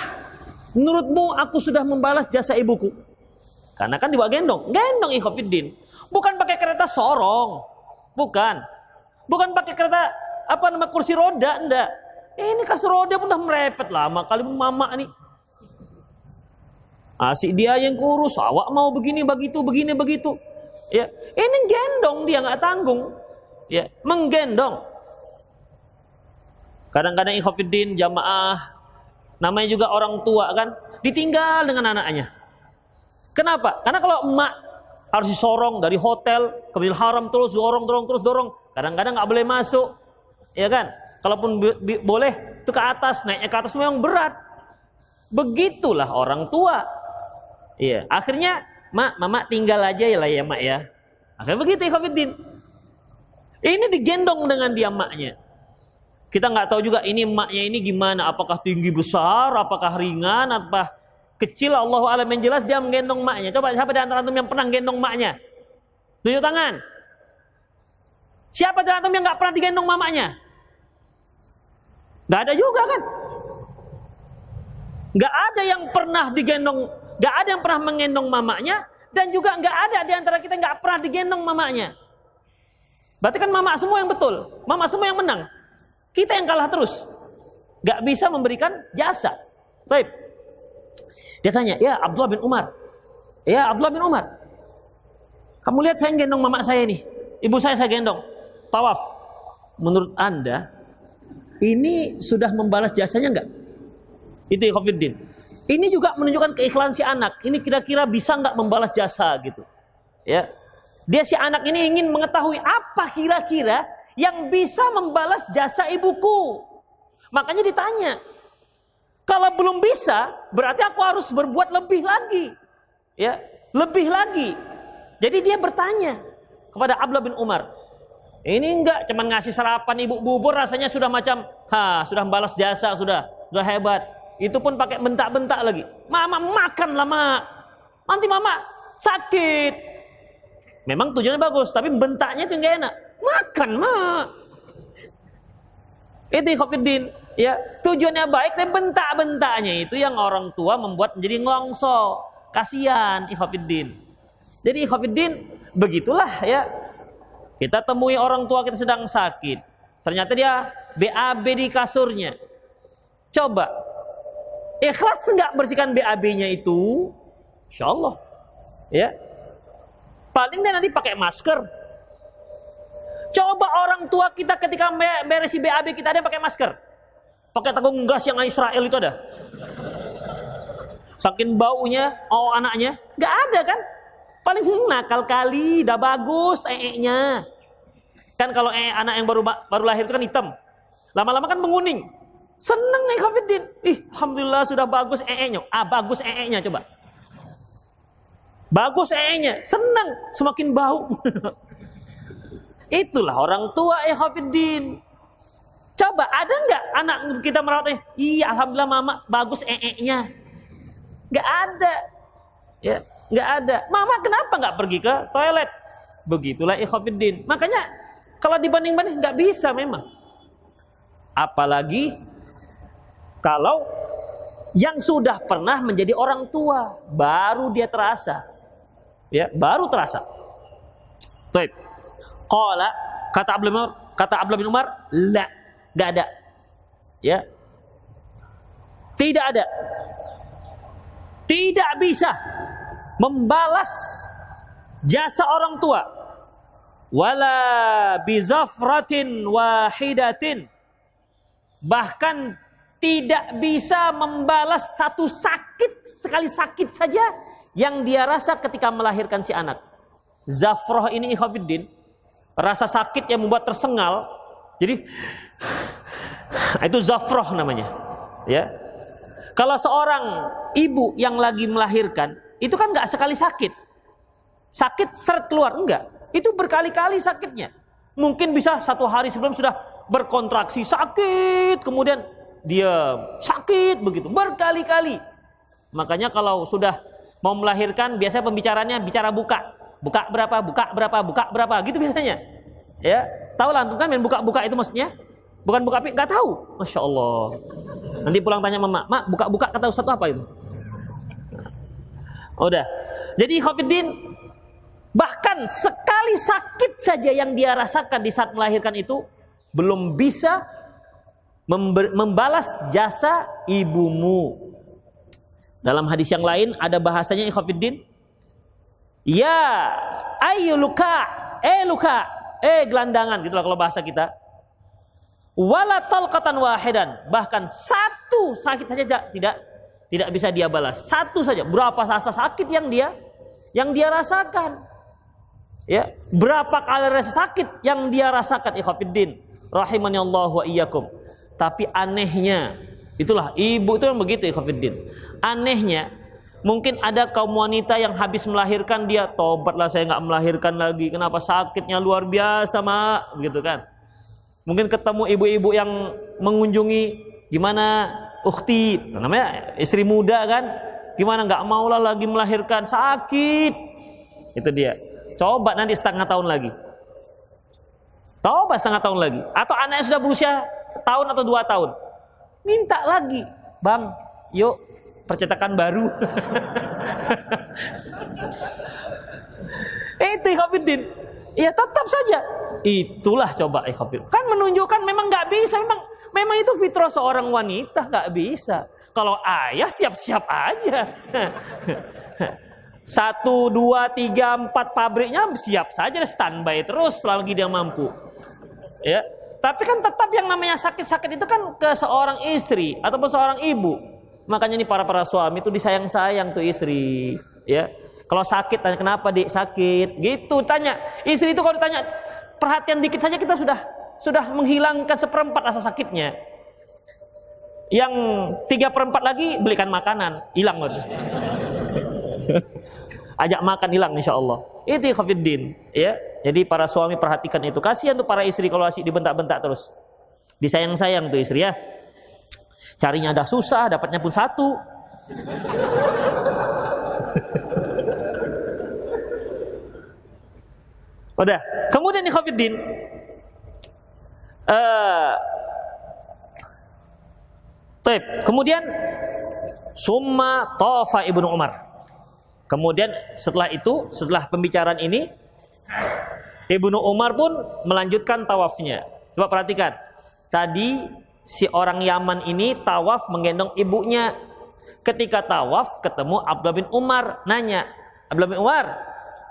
menurutmu aku sudah membalas jasa ibuku? Karena kan dibawa gendong, gendong ikhwafiddin. Bukan pakai kereta sorong, bukan. Bukan pakai kereta apa nama kursi roda enggak. Eh, ini kasur roda pun udah merepet lama kali mama nih. Asik dia yang kurus, awak mau begini begitu, begini begitu. Ya, ini gendong dia nggak tanggung. Ya, menggendong. Kadang-kadang ikhafidin jamaah namanya juga orang tua kan ditinggal dengan anaknya. Kenapa? Karena kalau emak harus disorong dari hotel ke Haram terus dorong dorong terus dorong Kadang-kadang nggak boleh masuk, ya kan? Kalaupun boleh, itu ke atas, naiknya ke atas memang berat. Begitulah orang tua. Iya, akhirnya mak, mama tinggal aja ya lah ya mak ya. Akhirnya begitu Ikhwanuddin. Ini digendong dengan dia maknya. Kita nggak tahu juga ini maknya ini gimana, apakah tinggi besar, apakah ringan, apa kecil Allah alam yang jelas dia menggendong maknya. Coba siapa di antara antum yang pernah gendong maknya? Tunjuk tangan. Siapa di antum yang nggak pernah digendong mamanya? Gak ada juga kan? Gak ada yang pernah digendong, gak ada yang pernah mengendong mamanya, dan juga gak ada di antara kita gak pernah digendong mamanya. Berarti kan mama semua yang betul, mama semua yang menang. Kita yang kalah terus. Gak bisa memberikan jasa. Baik. Dia tanya, ya Abdullah bin Umar. Ya Abdullah bin Umar. Kamu lihat saya gendong mama saya ini. Ibu saya saya gendong tawaf, menurut Anda ini sudah membalas jasanya enggak? Itu Khofiddin. Ini juga menunjukkan keikhlasan si anak. Ini kira-kira bisa nggak membalas jasa gitu. Ya. Dia si anak ini ingin mengetahui apa kira-kira yang bisa membalas jasa ibuku. Makanya ditanya. Kalau belum bisa, berarti aku harus berbuat lebih lagi. Ya, lebih lagi. Jadi dia bertanya kepada Abdullah bin Umar. Ini enggak cuman ngasih sarapan ibu bubur rasanya sudah macam ha, sudah membalas jasa sudah, sudah hebat. Itu pun pakai bentak-bentak lagi. Mama makan lama. Nanti mama sakit. Memang tujuannya bagus, tapi bentaknya itu enggak enak. Makan, mak. Itu Khofiddin. Ya, tujuannya baik, tapi bentak-bentaknya itu yang orang tua membuat menjadi ngelongso. Kasihan Ikhofiddin. Jadi Ikhofiddin, begitulah ya. Kita temui orang tua kita sedang sakit. Ternyata dia BAB di kasurnya. Coba Ikhlas nggak bersihkan BAB-nya itu? Insya Allah. Ya. Paling nanti pakai masker. Coba orang tua kita ketika beresi BAB kita ada yang pakai masker. Pakai tanggung gas yang Israel itu ada. Saking baunya, oh anaknya, nggak ada kan? Paling nakal kali, udah bagus ee-nya. Kan kalau ee anak yang baru baru lahir itu kan hitam. Lama-lama kan menguning. Seneng nih Khafidin. Ih, alhamdulillah sudah bagus ee-nya. Ah, bagus ee-nya coba. Bagus ee-nya, seneng, semakin bau. Itulah orang tua eh Khafidin. Coba ada nggak anak kita merawat eh, iya alhamdulillah mama bagus ee-nya. Nggak ada. Ya, nggak ada. Mama kenapa nggak pergi ke toilet? Begitulah ikhafidin. Makanya kalau dibanding-banding nggak bisa memang. Apalagi kalau yang sudah pernah menjadi orang tua baru dia terasa. Ya, baru terasa. Baik. Qala kata Abdullah Umar, kata Abdullah bin Umar, la, enggak ada. Ya. Tidak ada. Tidak bisa membalas jasa orang tua wala bizafratin wahidatin bahkan tidak bisa membalas satu sakit sekali sakit saja yang dia rasa ketika melahirkan si anak. Zafroh ini ikhafiddin, rasa sakit yang membuat tersengal. Jadi itu zafroh namanya. Ya. Kalau seorang ibu yang lagi melahirkan, itu kan nggak sekali sakit. Sakit seret keluar, enggak. Itu berkali-kali sakitnya. Mungkin bisa satu hari sebelum sudah berkontraksi sakit, kemudian dia sakit begitu berkali-kali. Makanya kalau sudah mau melahirkan biasanya pembicaranya bicara buka. Buka berapa? Buka berapa? Buka berapa? Gitu biasanya. Ya, tahu lah kan main buka-buka itu maksudnya? Bukan buka nggak tahu. Masya Allah. Nanti pulang tanya mama, mak buka-buka kata Ustaz apa itu? Udah. Jadi Khofiddin bahkan sekali sakit saja yang dia rasakan di saat melahirkan itu belum bisa membalas jasa ibumu. Dalam hadis yang lain ada bahasanya ikhwafiddin. Ya, ayo luka, eh luka, eh gelandangan gitulah kalau bahasa kita. Wala talqatan wahidan, bahkan satu sakit saja tidak tidak tidak bisa dia balas. Satu saja. Berapa rasa sakit yang dia yang dia rasakan? Ya, berapa kali rasa sakit yang dia rasakan ikhwafiddin rahimani Allah wa iyyakum. Tapi anehnya, itulah ibu itu yang begitu ikhwatiddin. Anehnya, mungkin ada kaum wanita yang habis melahirkan dia tobatlah saya nggak melahirkan lagi. Kenapa sakitnya luar biasa, Mak? Begitu kan. Mungkin ketemu ibu-ibu yang mengunjungi gimana ukti, namanya istri muda kan. Gimana nggak maulah lagi melahirkan sakit. Itu dia. Coba nanti setengah tahun lagi. Coba setengah tahun lagi. Atau anaknya sudah berusia tahun atau dua tahun. Minta lagi, bang, yuk percetakan baru. Itu Ikhwanuddin. Ya tetap saja. Itulah coba Ikhwanuddin. Kan menunjukkan memang nggak bisa, memang memang itu fitrah seorang wanita nggak bisa. Kalau ayah siap-siap aja. Satu, dua, tiga, empat pabriknya siap saja standby terus selagi dia mampu. Ya, tapi kan tetap yang namanya sakit-sakit itu kan ke seorang istri ataupun seorang ibu. Makanya nih para para suami itu disayang-sayang tuh istri, ya. Kalau sakit tanya kenapa dik sakit, gitu tanya. Istri itu kalau ditanya perhatian dikit saja kita sudah sudah menghilangkan seperempat rasa sakitnya. Yang tiga perempat lagi belikan makanan, hilang loh. Ajak makan hilang insya Allah. Itu khafiddin, ya. Jadi para suami perhatikan itu. Kasihan tuh para istri kalau asik dibentak-bentak terus. Disayang-sayang tuh istri ya. Carinya ada susah, dapatnya pun satu. Udah. Kemudian ikhwatiddin uh, Taib. Kemudian summa tofa ibnu Umar. Kemudian setelah itu, setelah pembicaraan ini, Ibnu Umar pun melanjutkan tawafnya. Coba perhatikan. Tadi si orang Yaman ini tawaf menggendong ibunya. Ketika tawaf ketemu Abdullah bin Umar nanya, Abdullah bin Umar,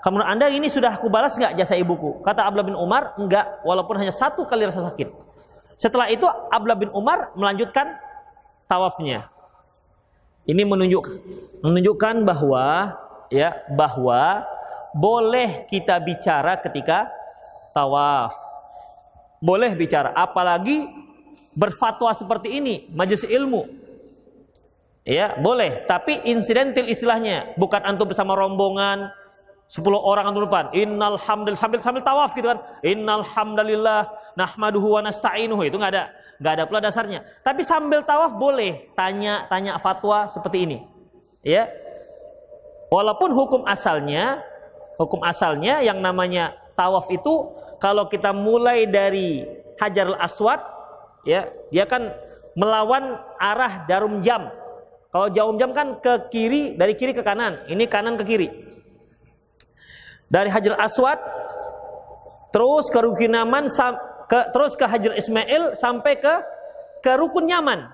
kamu anda ini sudah aku balas nggak jasa ibuku? Kata Abdullah bin Umar, enggak, walaupun hanya satu kali rasa sakit. Setelah itu Abdullah bin Umar melanjutkan tawafnya. Ini menunjuk menunjukkan bahwa ya bahwa boleh kita bicara ketika tawaf. Boleh bicara, apalagi berfatwa seperti ini, majelis ilmu. Ya, boleh, tapi insidental istilahnya, bukan antum bersama rombongan, 10 orang antum depan. Innal hamdal sambil sambil tawaf gitu kan. Innal hamdalillah nahmaduhu wa nasta'inuhu. Itu nggak ada. nggak ada pula dasarnya. Tapi sambil tawaf boleh tanya tanya fatwa seperti ini. Ya. Walaupun hukum asalnya hukum asalnya yang namanya tawaf itu kalau kita mulai dari Hajar Aswad ya, dia kan melawan arah jarum jam. Kalau jarum jam kan ke kiri, dari kiri ke kanan. Ini kanan ke kiri dari Hajar Aswad terus ke Rukun Yaman ke, terus ke Hajar Ismail sampai ke ke Rukun Yaman.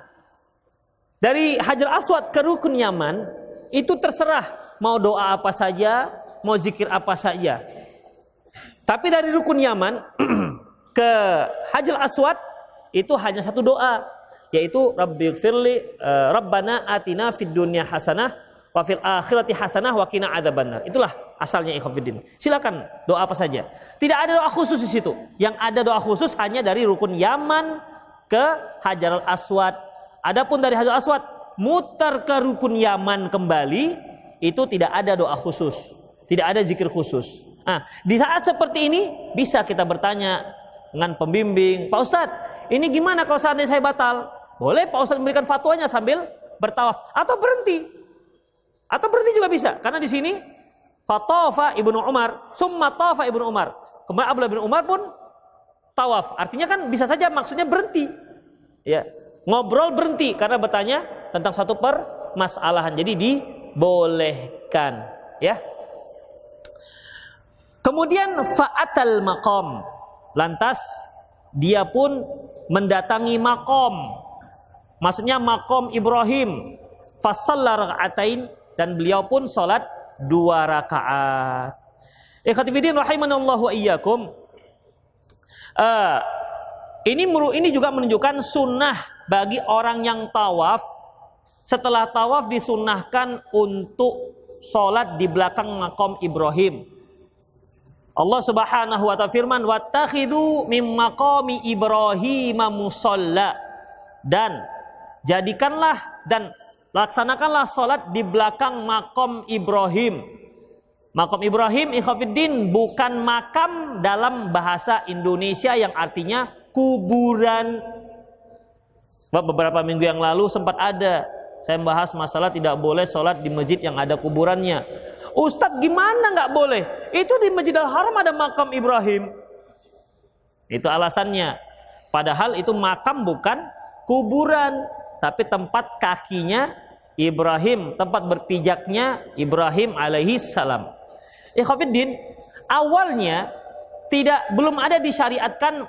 Dari Hajar Aswad ke Rukun Yaman itu terserah mau doa apa saja, mau zikir apa saja. Tapi dari Rukun Yaman ke Hajar Aswad itu hanya satu doa yaitu Rabbighfirli uh, Rabbana atina fid dunya hasanah wa fil akhirati hasanah wa qina adzabannar. Itulah asalnya ikhwatiddin. Silakan doa apa saja. Tidak ada doa khusus di situ. Yang ada doa khusus hanya dari rukun Yaman ke Hajar Aswad. Adapun dari Hajar Aswad mutar ke rukun Yaman kembali itu tidak ada doa khusus. Tidak ada zikir khusus. Nah, di saat seperti ini bisa kita bertanya dengan pembimbing, Pak Ustadz, ini gimana kalau seandainya saya batal? Boleh Pak Ustadz memberikan fatwanya sambil bertawaf atau berhenti atau berhenti juga bisa, karena di sini fatofa ibnu Umar, summa tafa ibnu Umar. Kemudian Abdullah bin Umar pun tawaf. Artinya kan bisa saja maksudnya berhenti. Ya, ngobrol berhenti karena bertanya tentang satu permasalahan. Jadi dibolehkan, ya. Kemudian fa'atal makom. Lantas dia pun mendatangi makom. Maksudnya makom Ibrahim. Fasalla raka'atain dan beliau pun sholat dua rakaat. Ikhwatifidin rahimanallahu wa iyyakum. Uh, ini ini juga menunjukkan sunnah bagi orang yang tawaf. Setelah tawaf disunnahkan untuk sholat di belakang makom Ibrahim. Allah Subhanahu wa taala firman wattakhidu mim maqami Ibrahim musalla dan jadikanlah dan laksanakanlah sholat di belakang makom Ibrahim. Makom Ibrahim ikhafiddin bukan makam dalam bahasa Indonesia yang artinya kuburan. Sebab beberapa minggu yang lalu sempat ada saya membahas masalah tidak boleh sholat di masjid yang ada kuburannya. Ustadz gimana nggak boleh? Itu di Masjidil Haram ada makam Ibrahim. Itu alasannya. Padahal itu makam bukan kuburan tapi tempat kakinya Ibrahim, tempat berpijaknya Ibrahim alaihi salam. Ikhwafiddin, awalnya tidak belum ada disyariatkan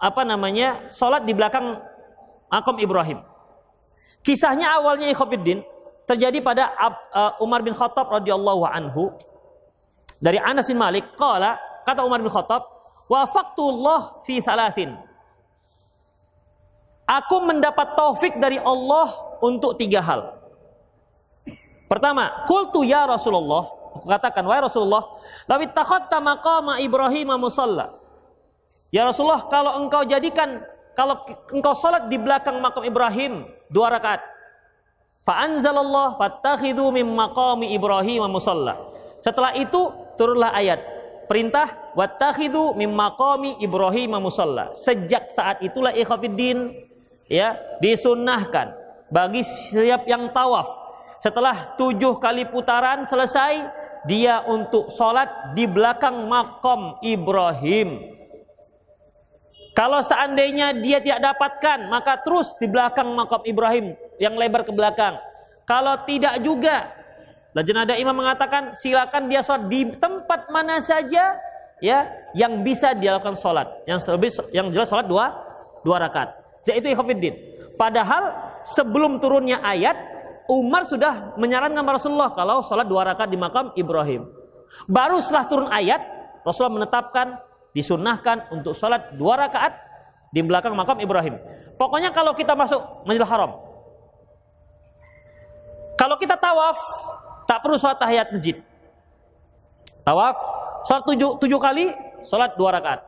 apa namanya sholat di belakang makom Ibrahim. Kisahnya awalnya Ikhwafiddin terjadi pada uh, Umar bin Khattab radhiyallahu anhu dari Anas bin Malik qala kata Umar bin Khattab wafaqtullah fi thalathin Aku mendapat taufik dari Allah untuk tiga hal. Pertama, kultu ya Rasulullah, aku katakan wahai Rasulullah, lawit takhatta maqama Ibrahim musalla. Ya Rasulullah, kalau engkau jadikan kalau engkau salat di belakang makam Ibrahim dua rakaat. Fa anzalallah fattakhidhu min maqami Ibrahim musalla. Setelah itu turunlah ayat perintah wattakhidhu min maqami Ibrahim musalla. Sejak saat itulah ikhwafiddin ya disunnahkan bagi setiap yang tawaf setelah tujuh kali putaran selesai dia untuk sholat di belakang makam Ibrahim kalau seandainya dia tidak dapatkan, maka terus di belakang makam Ibrahim yang lebar ke belakang. Kalau tidak juga, Lajnah Imam mengatakan silakan dia sholat di tempat mana saja ya yang bisa dilakukan sholat. Yang lebih yang jelas sholat dua dua rakaat. Itu ikhafidin. Padahal sebelum turunnya ayat Umar sudah menyarankan Rasulullah kalau sholat dua rakaat di makam Ibrahim. Baru setelah turun ayat Rasulullah menetapkan disunahkan untuk sholat dua rakaat di belakang makam Ibrahim. Pokoknya kalau kita masuk Masjidil Haram, kalau kita tawaf tak perlu sholat tahiyat masjid. Tawaf sholat tujuh, tujuh kali, sholat dua rakaat.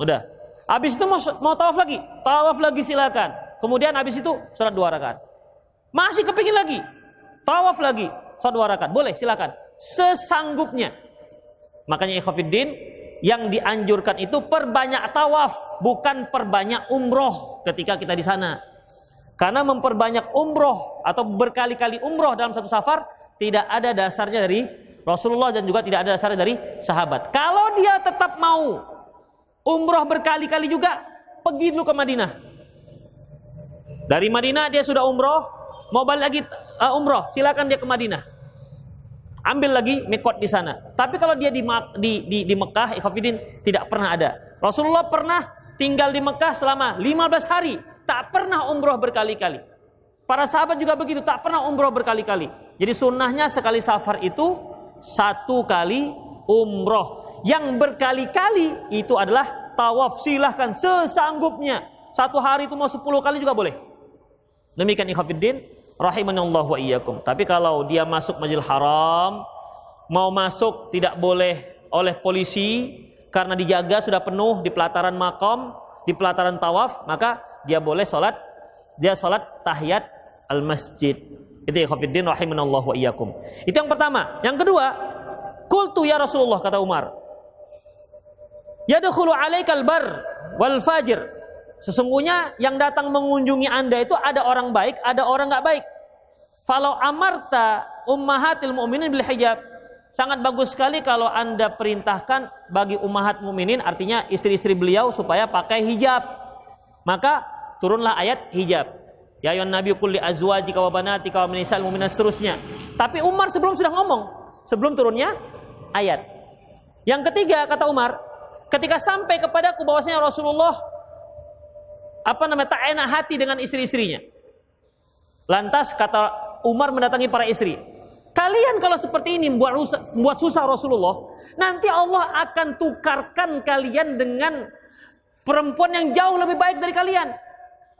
Udah. Habis itu mau, mau tawaf lagi, tawaf lagi silakan. Kemudian habis itu sholat dua rakaat. Masih kepingin lagi, tawaf lagi, sholat dua rakaat. Boleh silakan. Sesanggupnya. Makanya ikhwafiddin, yang dianjurkan itu perbanyak tawaf, bukan perbanyak umroh ketika kita di sana. Karena memperbanyak umroh atau berkali-kali umroh dalam satu safar tidak ada dasarnya dari Rasulullah dan juga tidak ada dasarnya dari sahabat. Kalau dia tetap mau umroh berkali-kali juga, pergi dulu ke Madinah. Dari Madinah dia sudah umroh, mau balik lagi uh, umroh, silakan dia ke Madinah ambil lagi mikot di sana. Tapi kalau dia di di di, di Mekah, ikhafidin tidak pernah ada. Rasulullah pernah tinggal di Mekah selama 15 hari, tak pernah umroh berkali-kali. Para sahabat juga begitu, tak pernah umroh berkali-kali. Jadi sunnahnya sekali safar itu satu kali umroh. Yang berkali-kali itu adalah tawaf. Silahkan sesanggupnya. Satu hari itu mau 10 kali juga boleh. Demikian ikhafidin rahimanallah wa iyyakum. Tapi kalau dia masuk Masjidil Haram, mau masuk tidak boleh oleh polisi karena dijaga sudah penuh di pelataran makam, di pelataran tawaf, maka dia boleh sholat, dia sholat tahiyat al masjid. Itu ya khafiddin rahimanallah wa iyyakum. Itu yang pertama. Yang kedua, kultu ya Rasulullah kata Umar. Yadkhulu alaikal bar wal fajir Sesungguhnya yang datang mengunjungi anda itu ada orang baik, ada orang nggak baik. Kalau amarta ummahatil mu'minin bil hijab. Sangat bagus sekali kalau anda perintahkan bagi ummahat mukminin artinya istri-istri beliau supaya pakai hijab. Maka turunlah ayat hijab. Ya ayuhan nabi kulli azwajika wa banatika wa mu'minin seterusnya. Tapi Umar sebelum sudah ngomong, sebelum turunnya ayat. Yang ketiga kata Umar, ketika sampai kepadaku bahwasanya Rasulullah apa namanya tak enak hati dengan istri-istrinya. Lantas kata Umar mendatangi para istri. Kalian kalau seperti ini membuat, rusak, membuat susah Rasulullah, nanti Allah akan tukarkan kalian dengan perempuan yang jauh lebih baik dari kalian.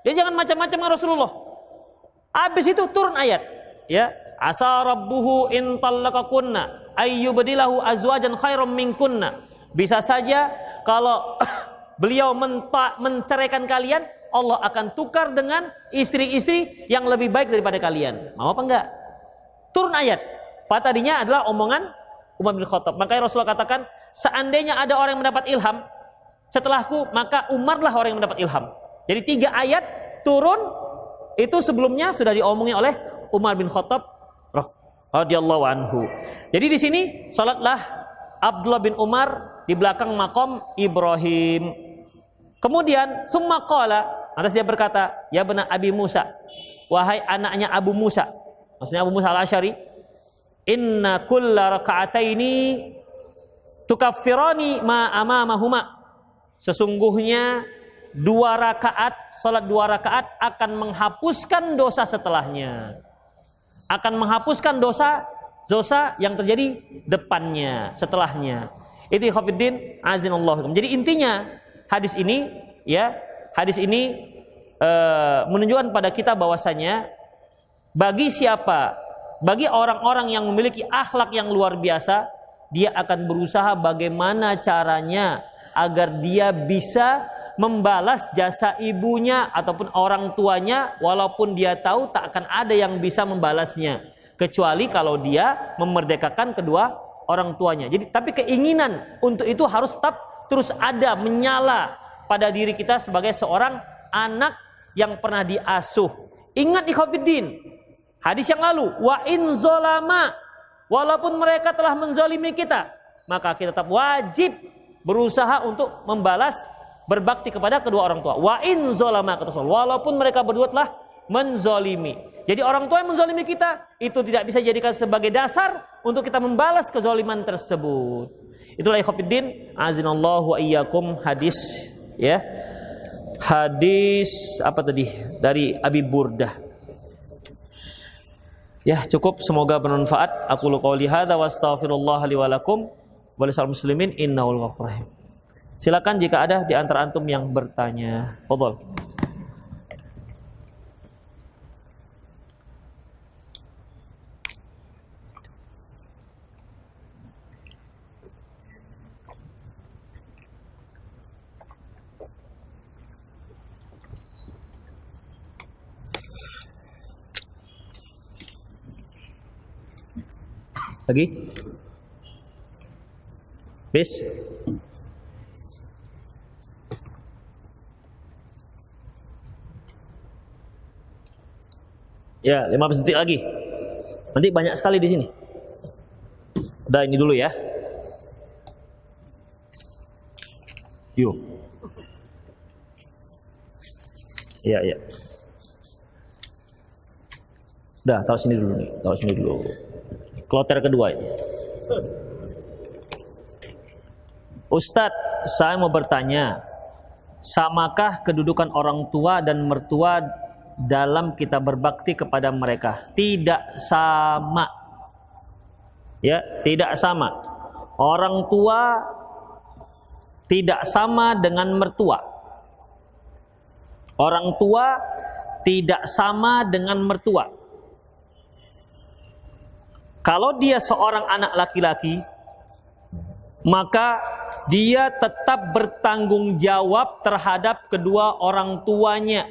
Dia jangan macam-macam dengan Rasulullah. Habis itu turun ayat, ya. Asa rabbuhu in tallaqakunna ayyubdilahu azwajan khairam minkunna. Bisa saja kalau beliau menceraikan kalian, Allah akan tukar dengan istri-istri yang lebih baik daripada kalian. Mau apa enggak? Turun ayat. Pak tadinya adalah omongan Umar bin Khattab. Makanya Rasulullah katakan, seandainya ada orang yang mendapat ilham, setelahku maka Umarlah orang yang mendapat ilham. Jadi tiga ayat turun itu sebelumnya sudah diomongin oleh Umar bin Khattab radhiyallahu anhu. Jadi di sini salatlah Abdullah bin Umar di belakang makom Ibrahim Kemudian summa qala, atas dia berkata, "Ya benar Abi Musa, wahai anaknya Abu Musa." Maksudnya Abu Musa Al-Asy'ari, "Inna kulla raka'ataini tukaffirani ma amamahuma." Sesungguhnya dua rakaat, salat dua rakaat akan menghapuskan dosa setelahnya. Akan menghapuskan dosa dosa yang terjadi depannya, setelahnya. Itu khafiddin azinallahu. Jadi intinya hadis ini ya hadis ini e, menunjukkan pada kita bahwasanya Bagi siapa? Bagi orang-orang yang memiliki akhlak yang luar biasa, dia akan berusaha bagaimana caranya agar dia bisa membalas jasa ibunya ataupun orang tuanya walaupun dia tahu tak akan ada yang bisa membalasnya kecuali kalau dia memerdekakan kedua orang tuanya. Jadi tapi keinginan untuk itu harus tetap terus ada menyala pada diri kita sebagai seorang anak yang pernah diasuh. Ingat ikhwatiddin, hadis yang lalu, wa in zolama, walaupun mereka telah menzalimi kita, maka kita tetap wajib berusaha untuk membalas berbakti kepada kedua orang tua. Wa in zolama kata Walaupun mereka berdua telah menzolimi. Jadi orang tua yang menzolimi kita itu tidak bisa dijadikan sebagai dasar untuk kita membalas kezoliman tersebut. Itulah ikhwatiddin azinallahu wa iyyakum hadis ya. Hadis apa tadi? Dari Abi Burdah. Ya, cukup semoga bermanfaat. Aku lu qauli hadza wa astaghfirullah li wa lakum wa muslimin innahu ghafurur Silakan jika ada di antara antum yang bertanya. Fadhol. Lagi? Bis? Ya, 15 detik lagi. Nanti banyak sekali di sini. Udah ini dulu ya. Yuk. Iya, iya. Udah, tahu sini dulu nih. Tahu sini dulu. Kloter kedua ini. Ustadz, saya mau bertanya, samakah kedudukan orang tua dan mertua dalam kita berbakti kepada mereka? Tidak sama. Ya tidak sama. Orang tua tidak sama dengan mertua. Orang tua tidak sama dengan mertua kalau dia seorang anak laki-laki maka dia tetap bertanggung jawab terhadap kedua orang tuanya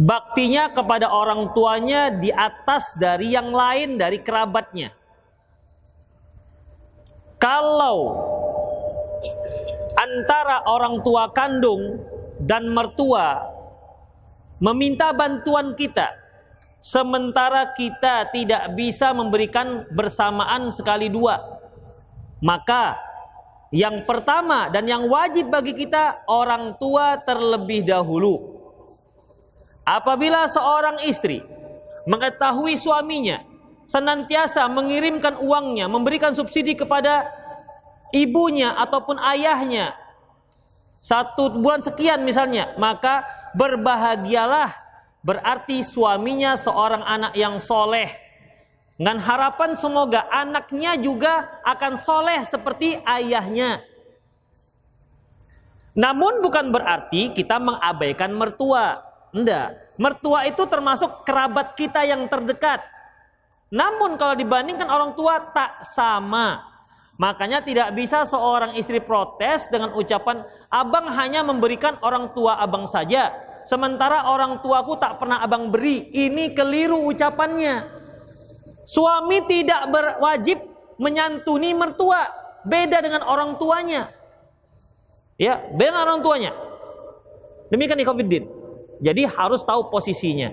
baktinya kepada orang tuanya di atas dari yang lain dari kerabatnya. Kalau antara orang tua kandung dan mertua meminta bantuan kita sementara kita tidak bisa memberikan bersamaan sekali dua. Maka yang pertama dan yang wajib bagi kita orang tua terlebih dahulu. Apabila seorang istri mengetahui suaminya senantiasa mengirimkan uangnya, memberikan subsidi kepada ibunya ataupun ayahnya satu bulan sekian misalnya, maka berbahagialah berarti suaminya seorang anak yang soleh dengan harapan semoga anaknya juga akan soleh seperti ayahnya. Namun bukan berarti kita mengabaikan mertua. Enggak. Mertua itu termasuk kerabat kita yang terdekat. Namun kalau dibandingkan orang tua tak sama. Makanya tidak bisa seorang istri protes dengan ucapan abang hanya memberikan orang tua abang saja. Sementara orang tuaku tak pernah abang beri. Ini keliru ucapannya. Suami tidak berwajib menyantuni mertua. Beda dengan orang tuanya. Ya, beda dengan orang tuanya. Demikian ikhwafiddin. Jadi harus tahu posisinya.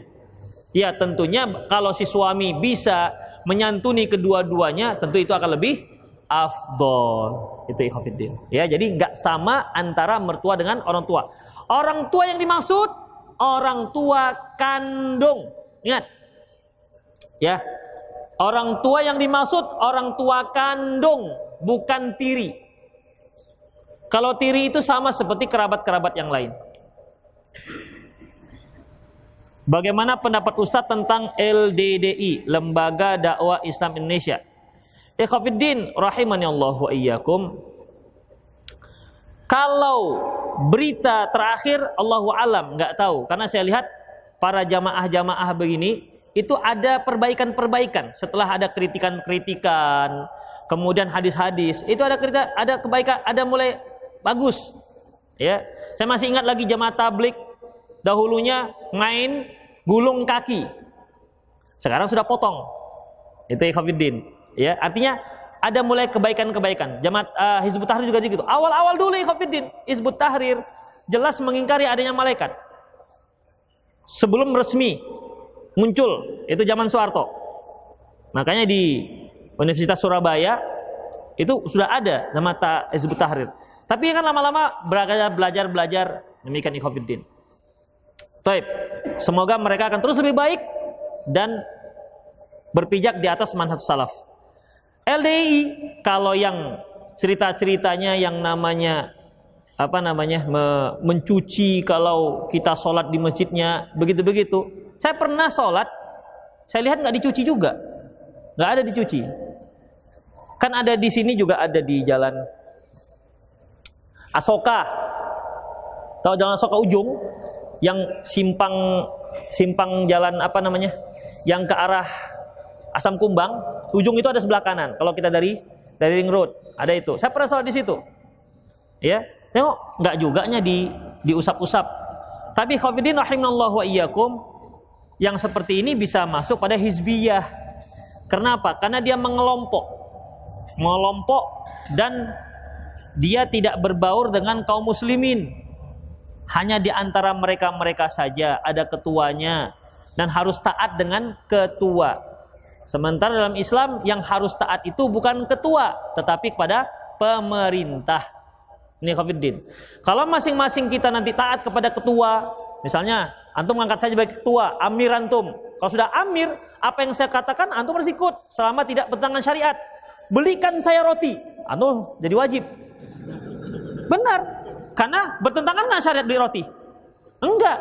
Ya tentunya kalau si suami bisa menyantuni kedua-duanya tentu itu akan lebih afdol. Itu ikhafidin. Ya jadi nggak sama antara mertua dengan orang tua. Orang tua yang dimaksud orang tua kandung. Ingat. Ya. Orang tua yang dimaksud orang tua kandung, bukan tiri. Kalau tiri itu sama seperti kerabat-kerabat yang lain. Bagaimana pendapat Ustadz tentang LDDI, Lembaga Dakwah Islam Indonesia? Ikhwafiddin rahimani Allah wa iyyakum. Kalau berita terakhir Allahu alam nggak tahu karena saya lihat para jamaah-jamaah begini itu ada perbaikan-perbaikan setelah ada kritikan-kritikan, kemudian hadis-hadis, itu ada ada kebaikan, ada mulai bagus. Ya, saya masih ingat lagi jamaah tablik dahulunya main gulung kaki. Sekarang sudah potong. Itu ikhwatiddin. Ya, artinya ada mulai kebaikan-kebaikan. Jamaat uh, Hizbut Tahrir juga gitu. Awal-awal dulu ikhwatiddin, Hizbut Tahrir jelas mengingkari adanya malaikat. Sebelum resmi muncul, itu zaman Soeharto. Makanya di Universitas Surabaya itu sudah ada nama Hizbut Tahrir. Tapi kan lama-lama belajar belajar belajar demikian ikhwatiddin. Taib. Semoga mereka akan terus lebih baik dan berpijak di atas manhaj salaf. LDI kalau yang cerita-ceritanya yang namanya apa namanya me, mencuci kalau kita sholat di masjidnya begitu-begitu. Saya pernah sholat, saya lihat nggak dicuci juga, nggak ada dicuci. Kan ada di sini juga ada di jalan Asoka, tahu jalan Asoka ujung, yang simpang simpang jalan apa namanya? Yang ke arah Asam Kumbang ujung itu ada sebelah kanan. Kalau kita dari dari ring road ada itu. Saya pernah sholat di situ. Ya tengok nggak juga nya di diusap-usap. Tapi khafidin rahimallahu wa iyyakum yang seperti ini bisa masuk pada hizbiyah. Kenapa? Karena dia mengelompok. Mengelompok dan dia tidak berbaur dengan kaum muslimin. Hanya di antara mereka-mereka saja ada ketuanya. Dan harus taat dengan ketua. Sementara dalam Islam yang harus taat itu bukan ketua, tetapi kepada pemerintah. Ini Khafiddin. Kalau masing-masing kita nanti taat kepada ketua, misalnya antum angkat saja sebagai ketua, amir antum. Kalau sudah amir, apa yang saya katakan antum harus ikut selama tidak bertentangan syariat. Belikan saya roti, antum jadi wajib. Benar, karena bertentangan nggak syariat beli roti? Enggak.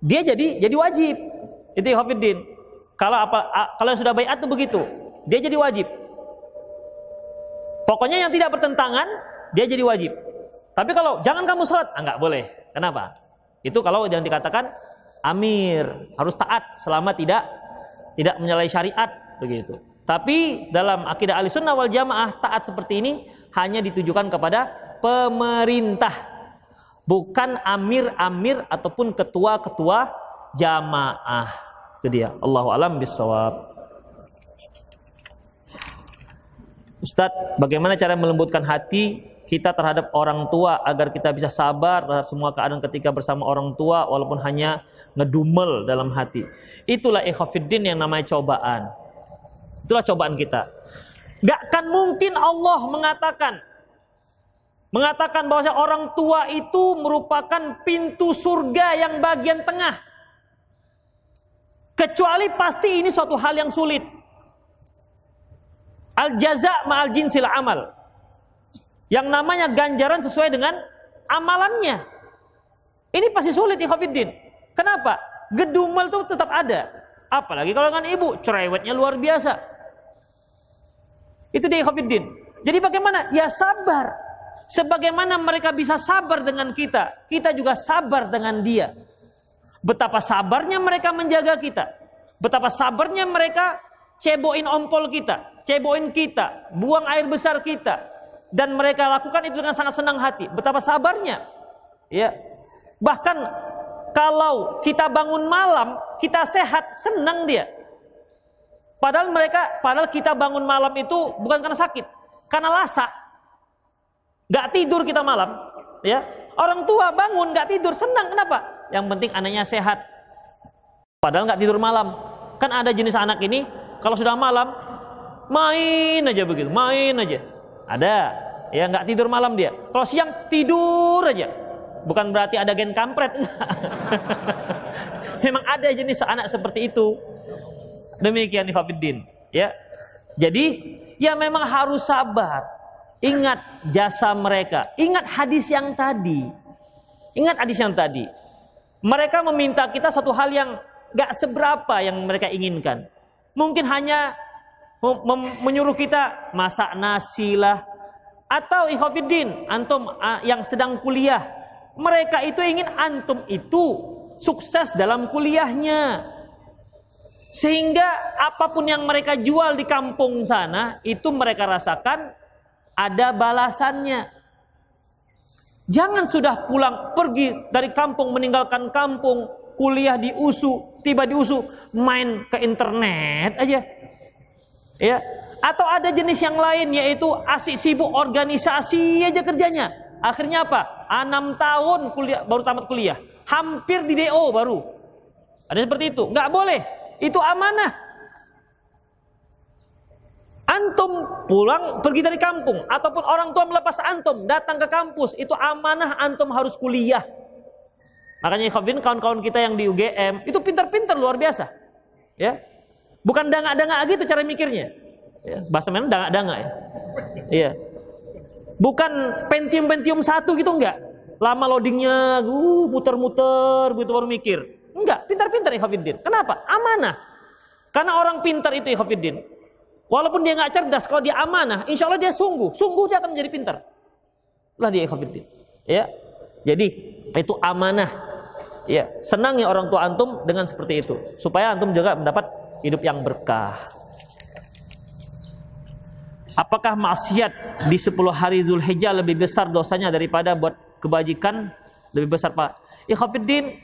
Dia jadi jadi wajib. Itu Hafiddin. Kalau apa kalau sudah bayat itu begitu. Dia jadi wajib. Pokoknya yang tidak bertentangan dia jadi wajib. Tapi kalau jangan kamu sholat, enggak ah, boleh. Kenapa? Itu kalau yang dikatakan amir harus taat selama tidak tidak menyalahi syariat begitu. Tapi dalam akidah sunnah wal jamaah taat seperti ini hanya ditujukan kepada pemerintah bukan amir-amir ataupun ketua-ketua jamaah itu dia Allahu alam bisawab Ustadz, bagaimana cara melembutkan hati kita terhadap orang tua agar kita bisa sabar terhadap semua keadaan ketika bersama orang tua walaupun hanya ngedumel dalam hati. Itulah ikhafiddin yang namanya cobaan. Itulah cobaan kita. Gak kan mungkin Allah mengatakan mengatakan bahwa orang tua itu merupakan pintu surga yang bagian tengah. Kecuali pasti ini suatu hal yang sulit. Al jaza ma'al jinsil amal. Yang namanya ganjaran sesuai dengan amalannya. Ini pasti sulit ikhwafiddin. Kenapa? Gedumel itu tetap ada. Apalagi kalau dengan ibu, cerewetnya luar biasa. Itu dia ikhwafiddin. Jadi bagaimana? Ya sabar. Sebagaimana mereka bisa sabar dengan kita, kita juga sabar dengan dia. Betapa sabarnya mereka menjaga kita. Betapa sabarnya mereka ceboin ompol kita, ceboin kita, buang air besar kita. Dan mereka lakukan itu dengan sangat senang hati. Betapa sabarnya. Ya. Bahkan kalau kita bangun malam, kita sehat, senang dia. Padahal mereka, padahal kita bangun malam itu bukan karena sakit, karena lasak. Gak tidur kita malam, ya. Orang tua bangun gak tidur, senang kenapa? Yang penting anaknya sehat. Padahal gak tidur malam. Kan ada jenis anak ini kalau sudah malam main aja begitu, main aja. Ada, ya nggak tidur malam dia. Kalau siang tidur aja. Bukan berarti ada gen kampret. Memang ada jenis anak seperti itu. Demikian Ifabiddin, ya. Jadi ya memang harus sabar. Ingat jasa mereka. Ingat hadis yang tadi. Ingat hadis yang tadi. Mereka meminta kita satu hal yang gak seberapa yang mereka inginkan. Mungkin hanya menyuruh kita masak nasi lah. Atau ikhwafiddin, antum yang sedang kuliah. Mereka itu ingin antum itu sukses dalam kuliahnya. Sehingga apa pun yang mereka jual di kampung sana itu mereka rasakan ada balasannya. Jangan sudah pulang pergi dari kampung meninggalkan kampung, kuliah di USU, tiba di USU main ke internet aja. Ya, atau ada jenis yang lain yaitu asik sibuk organisasi aja kerjanya. Akhirnya apa? Enam tahun kuliah baru tamat kuliah, hampir di DO baru. Ada seperti itu, nggak boleh. Itu amanah. Antum pulang pergi dari kampung ataupun orang tua melepas antum datang ke kampus itu amanah antum harus kuliah. Makanya Khafin kawan-kawan kita yang di UGM itu pintar-pintar luar biasa. Ya. Bukan dangak-dangak gitu cara mikirnya. Ya, bahasa mana dangak-dangak ya. Iya. Bukan pentium-pentium satu gitu enggak. Lama loadingnya, uh, muter-muter gitu baru mikir. Enggak, pintar-pintar Ikhafiddin. Kenapa? Amanah. Karena orang pintar itu Ikhafiddin. Walaupun dia nggak cerdas, kalau dia amanah, insya Allah dia sungguh, sungguh dia akan menjadi pintar. Lah dia Ikhafiddin. Ya, jadi itu amanah. Ya, senang ya orang tua antum dengan seperti itu, supaya antum juga mendapat hidup yang berkah. Apakah maksiat di 10 hari Zulhijjah lebih besar dosanya daripada buat kebajikan? Lebih besar Pak. Ikhafiddin,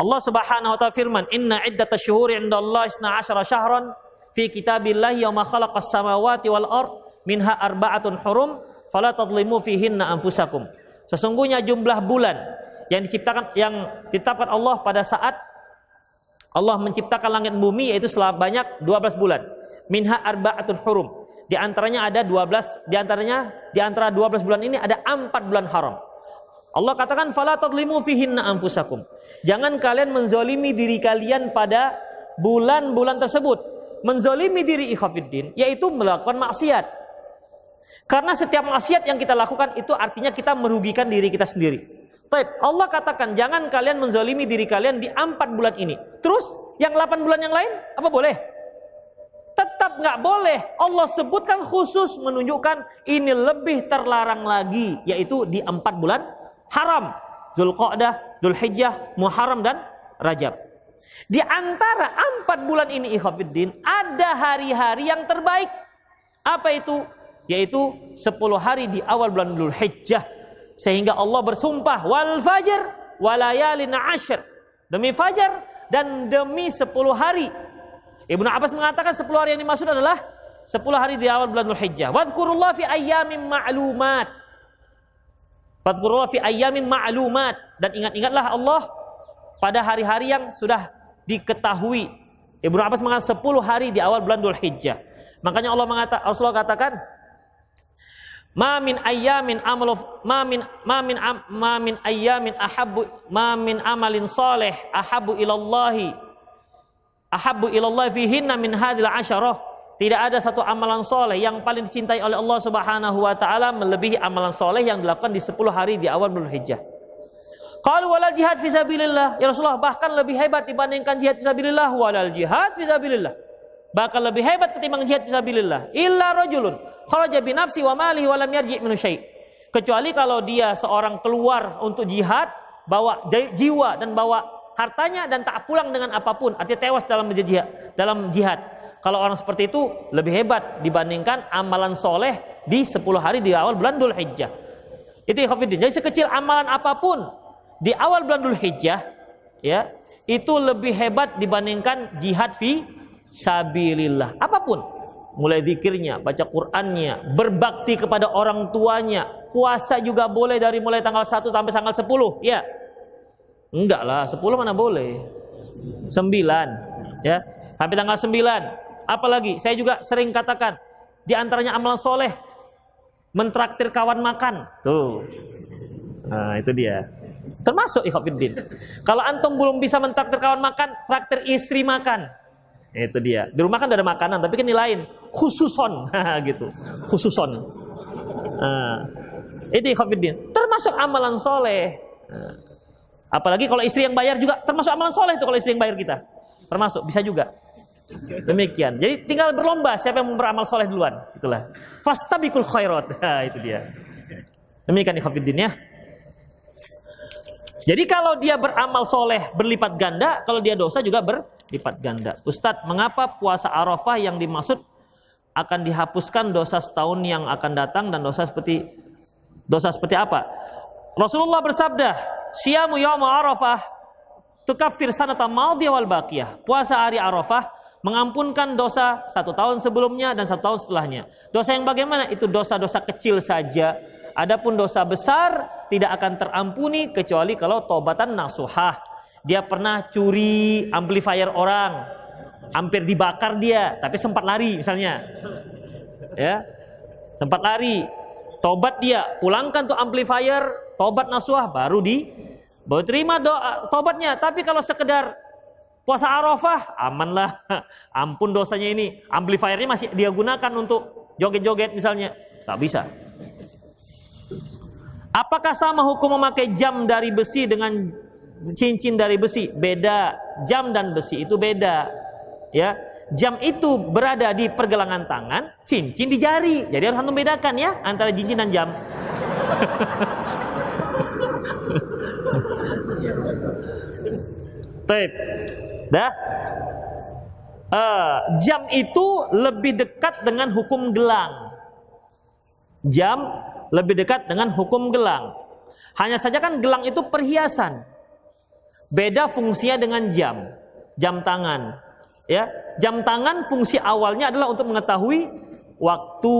Allah Subhanahu wa taala firman, "Inna iddatash syuhuri 'indallahi 12 syahran fi kitabillahi yawma khalaqas samawati wal ard minha arba'atun hurum fala tadlimu fihinna anfusakum." Sesungguhnya jumlah bulan yang diciptakan yang ditetapkan Allah pada saat Allah menciptakan langit bumi yaitu selama banyak 12 bulan. Minha arba'atun hurum. Di antaranya ada 12 di antaranya di antara 12 bulan ini ada 4 bulan haram. Allah katakan fala tadlimu fihinna anfusakum. Jangan kalian menzolimi diri kalian pada bulan-bulan tersebut. Menzolimi diri ikhafiddin yaitu melakukan maksiat. Karena setiap maksiat yang kita lakukan itu artinya kita merugikan diri kita sendiri. Taib, Allah katakan jangan kalian menzolimi diri kalian di empat bulan ini. Terus yang delapan bulan yang lain apa boleh? Tetap nggak boleh. Allah sebutkan khusus menunjukkan ini lebih terlarang lagi yaitu di empat bulan haram. Zulqa'dah, Zulhijjah, Muharram dan Rajab. Di antara empat bulan ini ikhwafiddin ada hari-hari yang terbaik. Apa itu? Yaitu 10 hari di awal bulan Zulhijjah. Sehingga Allah bersumpah wal fajr walayalin ashr. Demi fajar dan demi 10 hari. Ibnu Abbas mengatakan 10 hari yang dimaksud adalah 10 hari di awal bulan Zulhijjah. Wadhkurullah fi ayyamin ma'lumat. Fadkurullah fi ayyamin ma'lumat dan ingat-ingatlah Allah pada hari-hari yang sudah diketahui. Ibnu Abbas mengatakan 10 hari di awal bulan Dhul Hijjah. Makanya Allah mengatakan Allah katakan Ma min ayyamin amalu ma min ma min ma min ayyamin ahabbu ma min amalin salih ahabbu ilallahi ahabbu ilallahi fihinna min hadhil asyarah tidak ada satu amalan soleh yang paling dicintai oleh Allah Subhanahu wa taala melebihi amalan soleh yang dilakukan di 10 hari di awal bulan Hijjah. Kalau walal jihad fisabilillah, ya Rasulullah bahkan lebih hebat dibandingkan jihad fisabilillah walal jihad fisabilillah. Bahkan lebih hebat ketimbang jihad fisabilillah. Illa rajulun kharaja bi nafsi wa malihi wa lam yarji' min. Kecuali kalau dia seorang keluar untuk jihad, bawa jiwa dan bawa hartanya dan tak pulang dengan apa pun, artinya tewas dalam jihad, dalam jihad kalau orang seperti itu lebih hebat dibandingkan amalan soleh di 10 hari di awal bulan Dhul Hijjah. Itu ikhafidin. Jadi sekecil amalan apa pun di awal bulan Dhul Hijjah, ya, itu lebih hebat dibandingkan jihad fi sabilillah. Apa pun. Mulai zikirnya, baca Qur'annya, berbakti kepada orang tuanya, puasa juga boleh dari mulai tanggal 1 sampai tanggal 10, ya. Enggak lah, 10 mana boleh. 9, ya. Sampai tanggal 9 Apalagi saya juga sering katakan di antaranya amalan soleh mentraktir kawan makan. Tuh. Nah, itu dia. Termasuk ikhwafiddin. Kalau antum belum bisa mentraktir kawan makan, traktir istri makan. Itu dia. Di rumah kan ada makanan, tapi kan lain. Khususon, gitu. Khususon. Nah, itu ikhwafiddin. Termasuk amalan soleh. Nah, apalagi kalau istri yang bayar juga termasuk amalan soleh itu kalau istri yang bayar kita. Termasuk, bisa juga. Demikian. Jadi tinggal berlomba siapa yang beramal soleh duluan. Itulah. Fastabikul khairat. Nah, itu dia. Demikian ikhwafiddin ya. Jadi kalau dia beramal soleh berlipat ganda, kalau dia dosa juga berlipat ganda. Ustadz, mengapa puasa Arafah yang dimaksud akan dihapuskan dosa setahun yang akan datang dan dosa seperti dosa seperti apa? Rasulullah bersabda, "Siyamu yaum Arafah tukaffir sanata madiyah wal baqiyah." Puasa hari Arafah mengampunkan dosa satu tahun sebelumnya dan satu tahun setelahnya. Dosa yang bagaimana? Itu dosa-dosa kecil saja. Adapun dosa besar tidak akan terampuni kecuali kalau tobatan nasuhah. Dia pernah curi amplifier orang, hampir dibakar dia, tapi sempat lari misalnya. Ya. Sempat lari. Tobat dia, pulangkan tuh amplifier, tobat nasuhah baru di baru terima doa tobatnya. Tapi kalau sekedar puasa Arafah, aman lah. Ampun dosanya ini. Amplifiernya masih dia gunakan untuk joget-joget misalnya. Tak bisa. Apakah sama hukum memakai jam dari besi dengan cincin dari besi? Beda. Jam dan besi itu beda. Ya, jam itu berada di pergelangan tangan, cincin di jari. Jadi harus membedakan ya antara cincin dan jam. Tape. Dah. Uh, jam itu lebih dekat dengan hukum gelang. Jam lebih dekat dengan hukum gelang. Hanya saja kan gelang itu perhiasan. Beda fungsinya dengan jam. Jam tangan. Ya, jam tangan fungsi awalnya adalah untuk mengetahui waktu.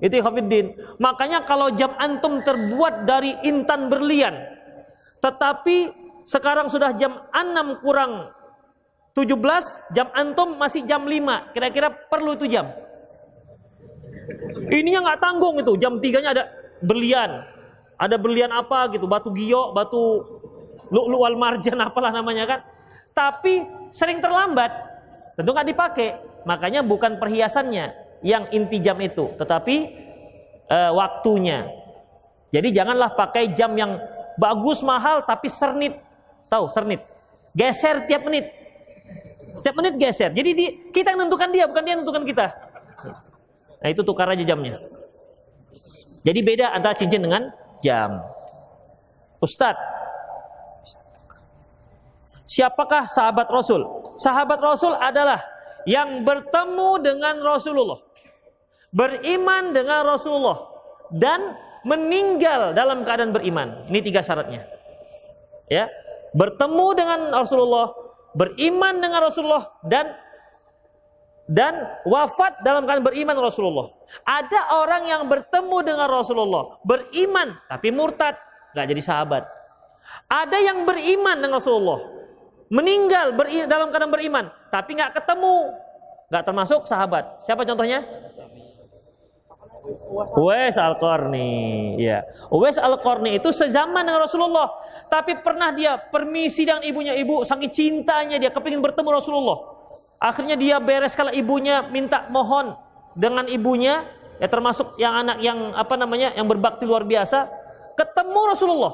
Itu Hafiddin. Makanya kalau jam antum terbuat dari intan berlian, tetapi sekarang sudah jam 6 kurang 17, jam antum masih jam 5. Kira-kira perlu itu jam? Ini yang nggak tanggung itu. Jam tiganya ada berlian. Ada berlian apa gitu, batu gio, batu lu'lu wal marjan apalah namanya kan. Tapi sering terlambat. Tentu nggak dipakai. Makanya bukan perhiasannya yang inti jam itu, tetapi uh, waktunya. Jadi janganlah pakai jam yang bagus mahal tapi sernit. Tahu sernit? Geser tiap menit. Setiap menit geser. Jadi di, kita yang menentukan dia, bukan dia yang menentukan kita. Nah itu tukar aja jamnya. Jadi beda antara cincin dengan jam. Ustadz, siapakah sahabat Rasul? Sahabat Rasul adalah yang bertemu dengan Rasulullah, beriman dengan Rasulullah, dan meninggal dalam keadaan beriman. Ini tiga syaratnya. Ya, bertemu dengan Rasulullah, beriman dengan Rasulullah, dan dan wafat dalam keadaan beriman Rasulullah. Ada orang yang bertemu dengan Rasulullah, beriman tapi murtad, nggak jadi sahabat. Ada yang beriman dengan Rasulullah, meninggal beri, dalam keadaan beriman tapi nggak ketemu, nggak termasuk sahabat. Siapa contohnya? Uwais Al-Qarni, ya. Uwais Al-Qarni itu sezaman dengan Rasulullah, tapi pernah dia permisi dengan ibunya ibu, saking cintanya dia kepingin bertemu Rasulullah. Akhirnya dia beres kalau ibunya minta mohon dengan ibunya, ya termasuk yang anak yang apa namanya yang berbakti luar biasa, ketemu Rasulullah.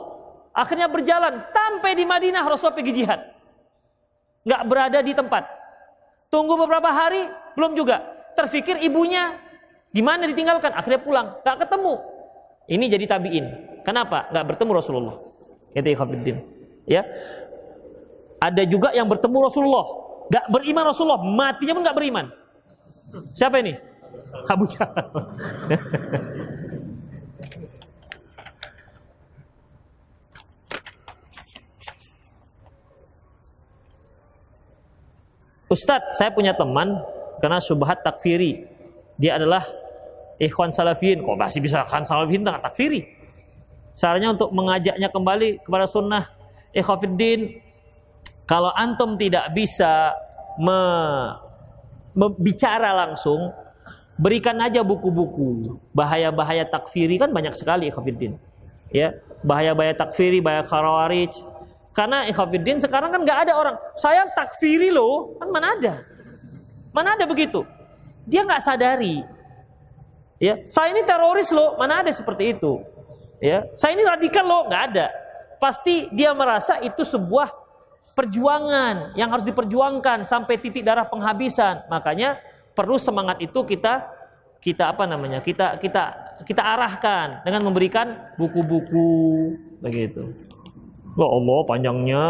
Akhirnya berjalan sampai di Madinah Rasulullah pergi jihad. Nggak berada di tempat. Tunggu beberapa hari belum juga. Terfikir ibunya di mana ditinggalkan, akhirnya pulang, nggak ketemu. Ini jadi tabiin. Kenapa? Nggak bertemu Rasulullah. Itu Ya. Ada juga yang bertemu Rasulullah, Gak beriman Rasulullah, matinya pun gak beriman. Siapa ini? Abu Jahal. Ustadz, saya punya teman karena subhat takfiri. Dia adalah ikhwan salafiyin. Kok masih bisa ikhwan salafiyin dengan takfiri? Caranya untuk mengajaknya kembali kepada sunnah ikhwafiddin kalau antum tidak bisa me, me, langsung, berikan aja buku-buku. Bahaya-bahaya takfiri kan banyak sekali ikhafidin. Ya, bahaya-bahaya takfiri, bahaya khawarij. Karena ikhafidin sekarang kan nggak ada orang, saya takfiri loh, kan mana ada? Mana ada begitu? Dia nggak sadari. Ya, saya ini teroris loh, mana ada seperti itu? Ya, saya ini radikal loh, nggak ada. Pasti dia merasa itu sebuah perjuangan yang harus diperjuangkan sampai titik darah penghabisan. Makanya perlu semangat itu kita kita apa namanya? Kita kita kita arahkan dengan memberikan buku-buku begitu. Ya Allah panjangnya.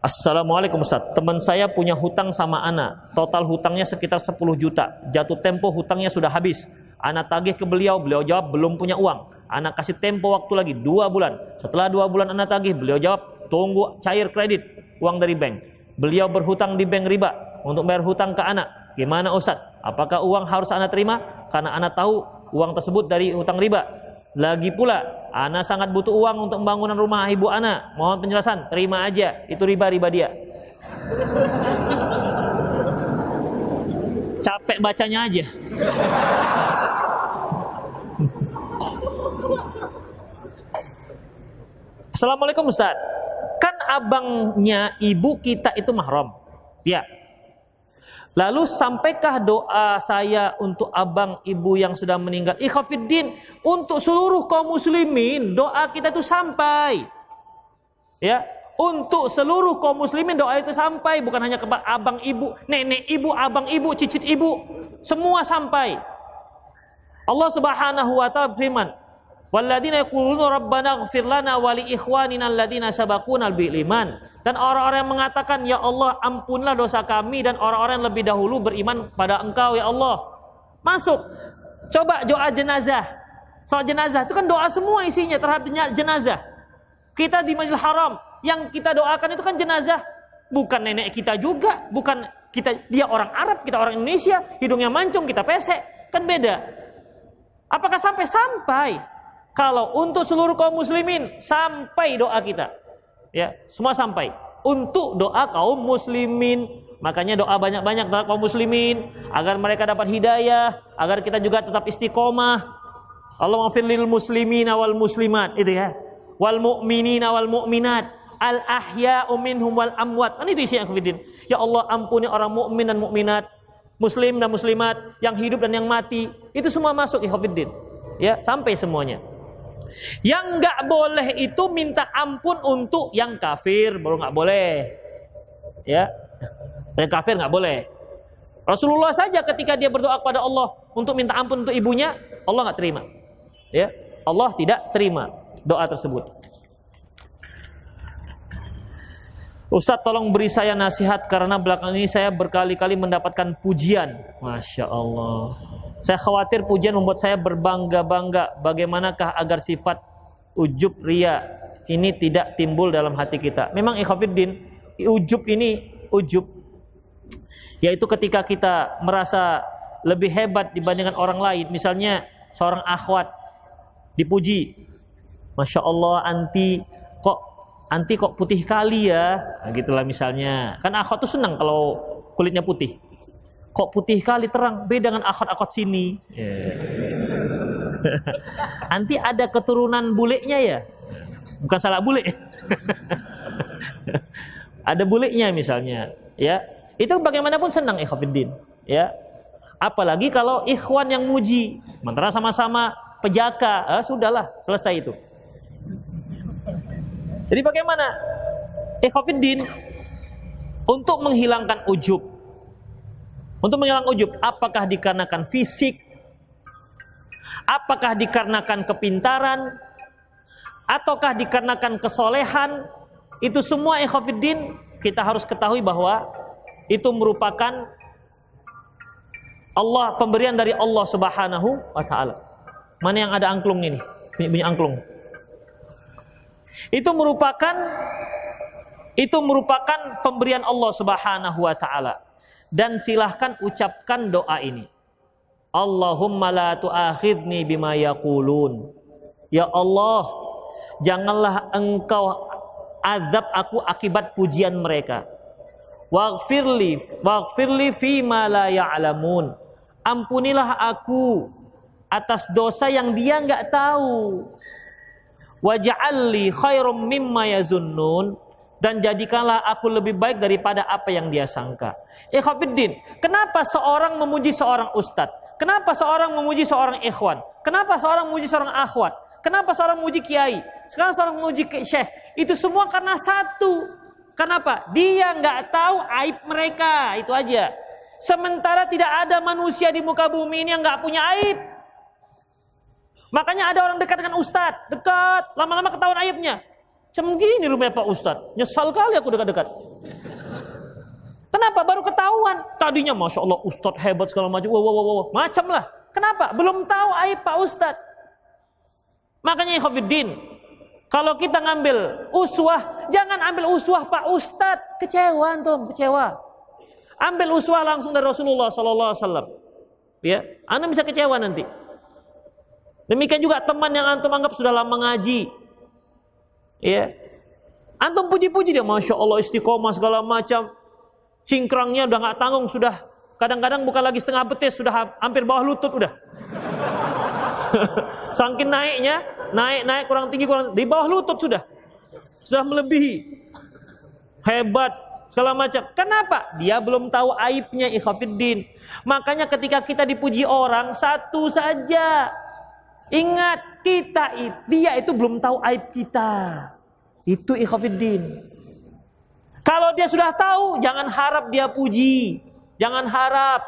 Assalamualaikum Ustaz. Teman saya punya hutang sama anak. Total hutangnya sekitar 10 juta. Jatuh tempo hutangnya sudah habis. Anak tagih ke beliau, beliau jawab belum punya uang. Anak kasih tempo waktu lagi dua bulan. Setelah dua bulan anak tagih, beliau jawab tunggu cair kredit uang dari bank. Beliau berhutang di bank riba untuk bayar hutang ke anak. Gimana Ustaz? Apakah uang harus anak terima? Karena anak tahu uang tersebut dari hutang riba. Lagi pula Ana sangat butuh uang untuk pembangunan rumah ibu Ana. Mohon penjelasan. Terima aja. Itu riba-riba dia. Capek bacanya aja. Assalamualaikum Ustaz. Kan abangnya ibu kita itu mahram. Ya, Lalu sampaikah doa saya untuk abang ibu yang sudah meninggal? Ikhafiddin untuk seluruh kaum muslimin doa kita itu sampai. Ya, untuk seluruh kaum muslimin doa itu sampai bukan hanya ke abang ibu, nenek ibu, abang ibu, cicit ibu, semua sampai. Allah Subhanahu wa taala berfirman, Walladzina yaquluna rabbana ighfir lana wa li ikhwanina alladziina sabaquna bil iman. Dan orang-orang yang mengatakan, "Ya Allah, ampunlah dosa kami dan orang-orang yang lebih dahulu beriman pada Engkau ya Allah." Masuk. Coba doa jenazah. Soal jenazah itu kan doa semua isinya terhadap jenazah. Kita di Masjidil Haram yang kita doakan itu kan jenazah, bukan nenek kita juga, bukan kita dia orang Arab, kita orang Indonesia, hidungnya mancung, kita pesek, kan beda. Apakah sampai sampai kalau untuk seluruh kaum muslimin sampai doa kita. Ya, semua sampai. Untuk doa kaum muslimin. Makanya doa banyak-banyak dari kaum muslimin agar mereka dapat hidayah, agar kita juga tetap istiqomah. Allah lil muslimin wal muslimat itu ya. Wal mu'minin wal mu'minat al ahya'u minhum wal amwat. Kan itu isi akhwidin. Ya Allah ampuni orang mukmin dan mukminat, muslim dan muslimat, yang hidup dan yang mati. Itu semua masuk ikhwidin. Ya, sampai semuanya. Yang nggak boleh itu minta ampun untuk yang kafir, baru nggak boleh. Ya, yang kafir nggak boleh. Rasulullah saja ketika dia berdoa kepada Allah untuk minta ampun untuk ibunya, Allah nggak terima. Ya, Allah tidak terima doa tersebut. Ustadz tolong beri saya nasihat karena belakang ini saya berkali-kali mendapatkan pujian. Masya Allah. Saya khawatir pujian membuat saya berbangga-bangga. Bagaimanakah agar sifat ujub ria ini tidak timbul dalam hati kita? Memang ikhwafiddin, ujub ini ujub yaitu ketika kita merasa lebih hebat dibandingkan orang lain. Misalnya seorang akhwat dipuji. Masya Allah anti kok anti kok putih kali ya. Nah, gitulah misalnya. Kan akhwat tuh senang kalau kulitnya putih. Kok putih kali terang? Beda dengan akot-akot sini. Yeah. nanti ada keturunan bulenya ya? Bukan salah bule ada bulenya misalnya ya. Itu bagaimanapun senang ikhwafiddin ya. Apalagi kalau ikhwan yang muji. Mentera sama-sama pejaka. Eh, sudahlah selesai itu jadi bagaimana ikhwafiddin untuk menghilangkan ujub untuk menghilangkan ujub, apakah dikarenakan fisik? Apakah dikarenakan kepintaran? Ataukah dikarenakan kesolehan? Itu semua ikhwafiddin kita harus ketahui bahwa itu merupakan Allah pemberian dari Allah Subhanahu wa taala. Mana yang ada angklung ini? Bunyi, angklung. Itu merupakan itu merupakan pemberian Allah Subhanahu wa taala dan silahkan ucapkan doa ini. Allahumma la tu'akhidni bima yaqulun. Ya Allah, janganlah engkau azab aku akibat pujian mereka. Waghfirli waghfirli fi ma la ya'lamun. Ampunilah aku atas dosa yang dia nggak tahu. Waj'alli khairum mimma yazunnun dan jadikanlah aku lebih baik daripada apa yang dia sangka. Ikhwafiddin, kenapa seorang memuji seorang ustadz? Kenapa seorang memuji seorang ikhwan? Kenapa seorang memuji seorang akhwat? Kenapa seorang memuji kiai? Sekarang seorang memuji syekh. Itu semua karena satu. Kenapa? Dia nggak tahu aib mereka. Itu aja. Sementara tidak ada manusia di muka bumi ini yang nggak punya aib. Makanya ada orang dekat dengan ustadz, dekat, lama-lama ketahuan aibnya. Cem gini rumah Pak Ustadz, nyesal kali aku dekat-dekat. Kenapa? Baru ketahuan. Tadinya Masya Allah Ustadz hebat segala macam. Wow, wow, wow, wow. Macam lah. Kenapa? Belum tahu aib Pak Ustadz. Makanya Khofiddin, kalau kita ngambil uswah, jangan ambil uswah Pak Ustadz. Kecewa antum, kecewa. Ambil uswah langsung dari Rasulullah Sallallahu Alaihi Wasallam. Ya, anda bisa kecewa nanti. Demikian juga teman yang antum anggap sudah lama ngaji. Ya, antum puji-puji dia, masya Allah istiqomah segala macam. Cingkrangnya udah nggak tanggung sudah. Kadang-kadang bukan lagi setengah betis sudah hampir bawah lutut udah. Sangkin naiknya, naik naik kurang tinggi kurang di bawah lutut sudah. Sudah melebihi. Hebat segala macam. Kenapa? Dia belum tahu aibnya ikhafiddin. Makanya ketika kita dipuji orang satu saja. Ingat kita dia itu belum tahu aib kita. Itu ikhafiddin. Kalau dia sudah tahu, jangan harap dia puji. Jangan harap.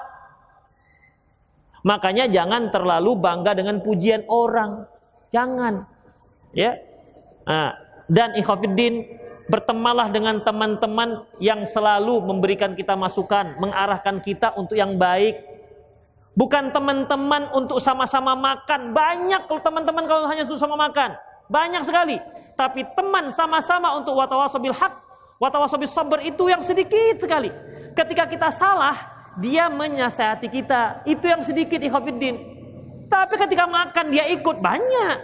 Makanya jangan terlalu bangga dengan pujian orang. Jangan. Ya. Nah, dan ikhwafiddin bertemanlah dengan teman-teman yang selalu memberikan kita masukan, mengarahkan kita untuk yang baik. Bukan teman-teman untuk sama-sama makan. Banyak kalau teman-teman kalau hanya untuk sama makan. Banyak sekali. Tapi teman sama-sama untuk watawasabil haq Watawasabi sabar itu yang sedikit sekali. Ketika kita salah, dia menyasihati kita. Itu yang sedikit ikhafiddin. Tapi ketika makan dia ikut banyak.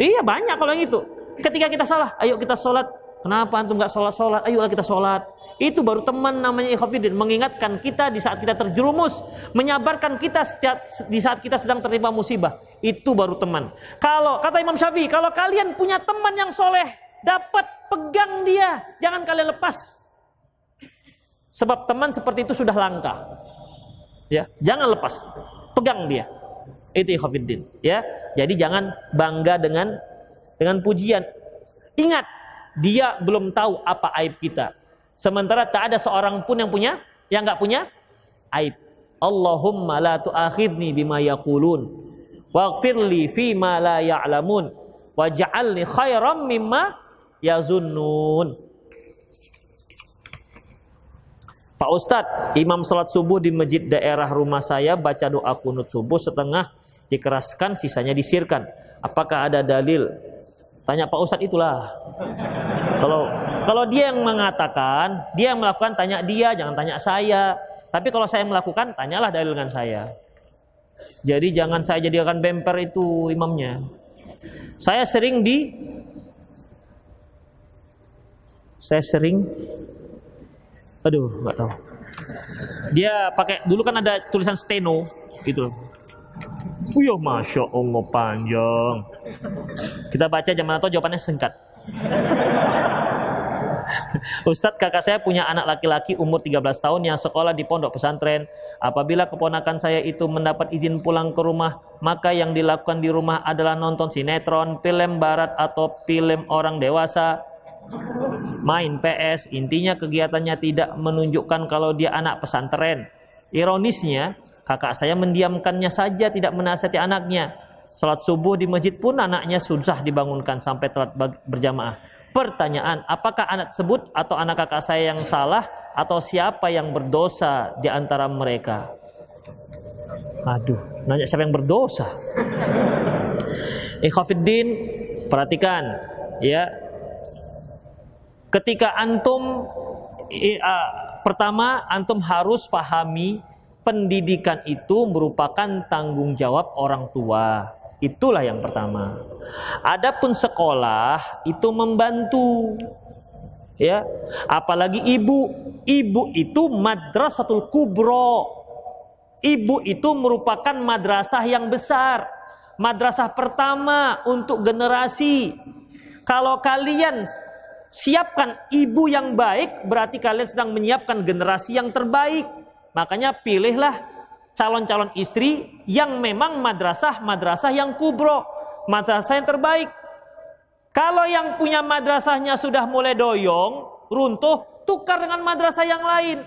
Iya banyak kalau yang itu. Ketika kita salah, ayo kita sholat. Kenapa antum nggak sholat sholat? Ayolah kita sholat. Itu baru teman namanya ikhafidin. Mengingatkan kita di saat kita terjerumus. Menyabarkan kita setiap di saat kita sedang terima musibah. Itu baru teman. Kalau kata Imam Syafi'i, kalau kalian punya teman yang soleh, dapat pegang dia, jangan kalian lepas. Sebab teman seperti itu sudah langka. Ya, jangan lepas. Pegang dia. Itu ikhwatiddin, ya. Jadi jangan bangga dengan dengan pujian. Ingat, dia belum tahu apa aib kita. Sementara tak ada seorang pun yang punya yang nggak punya aib. Allahumma la tu'akhidni bima yaqulun waghfirli fi ma la ya'lamun waj'alni khairam mimma yazunnun. Pak Ustadz, imam salat subuh di masjid daerah rumah saya baca doa kunut subuh setengah dikeraskan, sisanya disirkan. Apakah ada dalil? Tanya Pak Ustadz itulah. Kalau kalau dia yang mengatakan, dia yang melakukan, tanya dia, jangan tanya saya. Tapi kalau saya melakukan, tanyalah dalil dengan saya. Jadi jangan saya jadikan bemper itu imamnya. Saya sering di saya sering aduh nggak tahu dia pakai dulu kan ada tulisan steno gitu Wih, masya Allah panjang. Kita baca zaman atau jawabannya singkat. Ustadz kakak saya punya anak laki-laki umur 13 tahun yang sekolah di pondok pesantren. Apabila keponakan saya itu mendapat izin pulang ke rumah, maka yang dilakukan di rumah adalah nonton sinetron, film barat atau film orang dewasa main PS, intinya kegiatannya tidak menunjukkan kalau dia anak pesantren. Ironisnya, kakak saya mendiamkannya saja, tidak menasihati anaknya. Salat subuh di masjid pun anaknya susah dibangunkan sampai telat berjamaah. Pertanyaan, apakah anak tersebut atau anak kakak saya yang salah atau siapa yang berdosa di antara mereka? Aduh, nanya siapa yang berdosa? Ikhafiddin, perhatikan ya Ketika antum uh, pertama antum harus pahami pendidikan itu merupakan tanggung jawab orang tua. Itulah yang pertama. Adapun sekolah itu membantu. Ya, apalagi ibu. Ibu itu madrasatul kubro. Ibu itu merupakan madrasah yang besar. Madrasah pertama untuk generasi. Kalau kalian Siapkan ibu yang baik, berarti kalian sedang menyiapkan generasi yang terbaik. Makanya pilihlah calon-calon istri yang memang madrasah-madrasah yang kubro. Madrasah yang terbaik. Kalau yang punya madrasahnya sudah mulai doyong, runtuh, tukar dengan madrasah yang lain.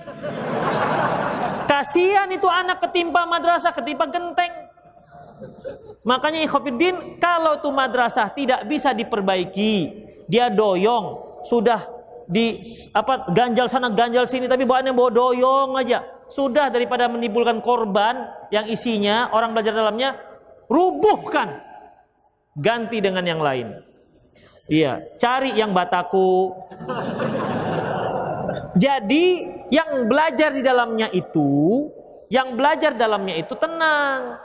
Kasihan itu anak ketimpa madrasah, ketimpa genteng. Makanya ikhwafiddin kalau tuh madrasah tidak bisa diperbaiki, dia doyong, sudah di apa ganjal sana ganjal sini tapi bawaannya bawa doyong aja. Sudah daripada menimbulkan korban yang isinya orang belajar dalamnya rubuhkan. Ganti dengan yang lain. Iya, cari yang bataku. Jadi yang belajar di dalamnya itu, yang belajar dalamnya itu tenang.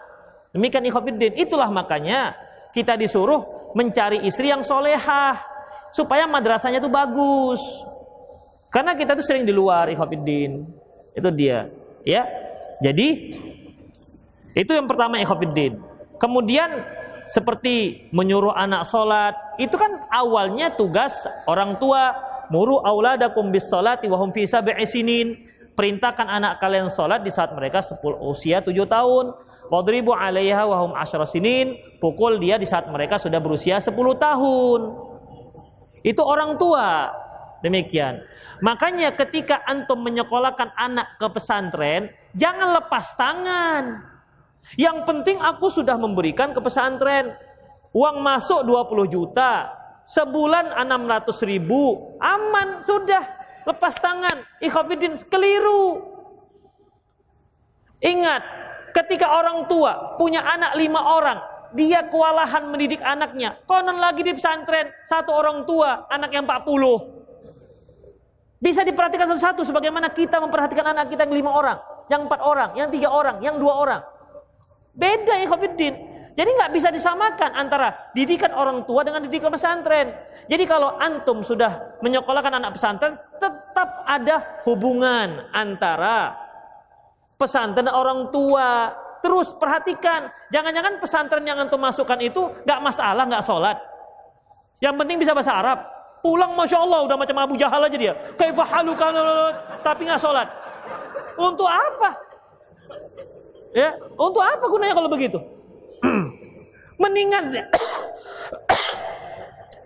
Demikian ikhwafiddin. Itulah makanya kita disuruh mencari istri yang solehah. Supaya madrasahnya itu bagus. Karena kita tuh sering di luar ikhwafiddin. Itu dia. Ya. Jadi itu yang pertama ikhwafiddin. Kemudian seperti menyuruh anak sholat itu kan awalnya tugas orang tua muru auladakum bis salati wa hum fi sab'i perintahkan anak kalian sholat di saat mereka 10 usia 7 tahun wadribu 'alaiha wa hum asyra sinin pukul dia di saat mereka sudah berusia 10 tahun itu orang tua demikian makanya ketika antum menyekolahkan anak ke pesantren jangan lepas tangan yang penting aku sudah memberikan ke pesantren. Uang masuk 20 juta. Sebulan 600 ribu. Aman, sudah. Lepas tangan. Ikhafidin, keliru. Ingat, ketika orang tua punya anak lima orang, dia kewalahan mendidik anaknya. Konon lagi di pesantren, satu orang tua, anak yang 40. Bisa diperhatikan satu-satu sebagaimana kita memperhatikan anak kita yang lima orang, yang empat orang, yang tiga orang, yang dua orang. Beda ya Khofiddin. Jadi nggak bisa disamakan antara didikan orang tua dengan didikan pesantren. Jadi kalau antum sudah menyekolahkan anak pesantren, tetap ada hubungan antara pesantren dan orang tua. Terus perhatikan, jangan-jangan pesantren yang antum masukkan itu nggak masalah, nggak sholat. Yang penting bisa bahasa Arab. Pulang masya Allah udah macam Abu Jahal aja dia. Kaifahalukan tapi nggak sholat. Untuk apa? Ya, untuk apa gunanya kalau begitu? Mendingan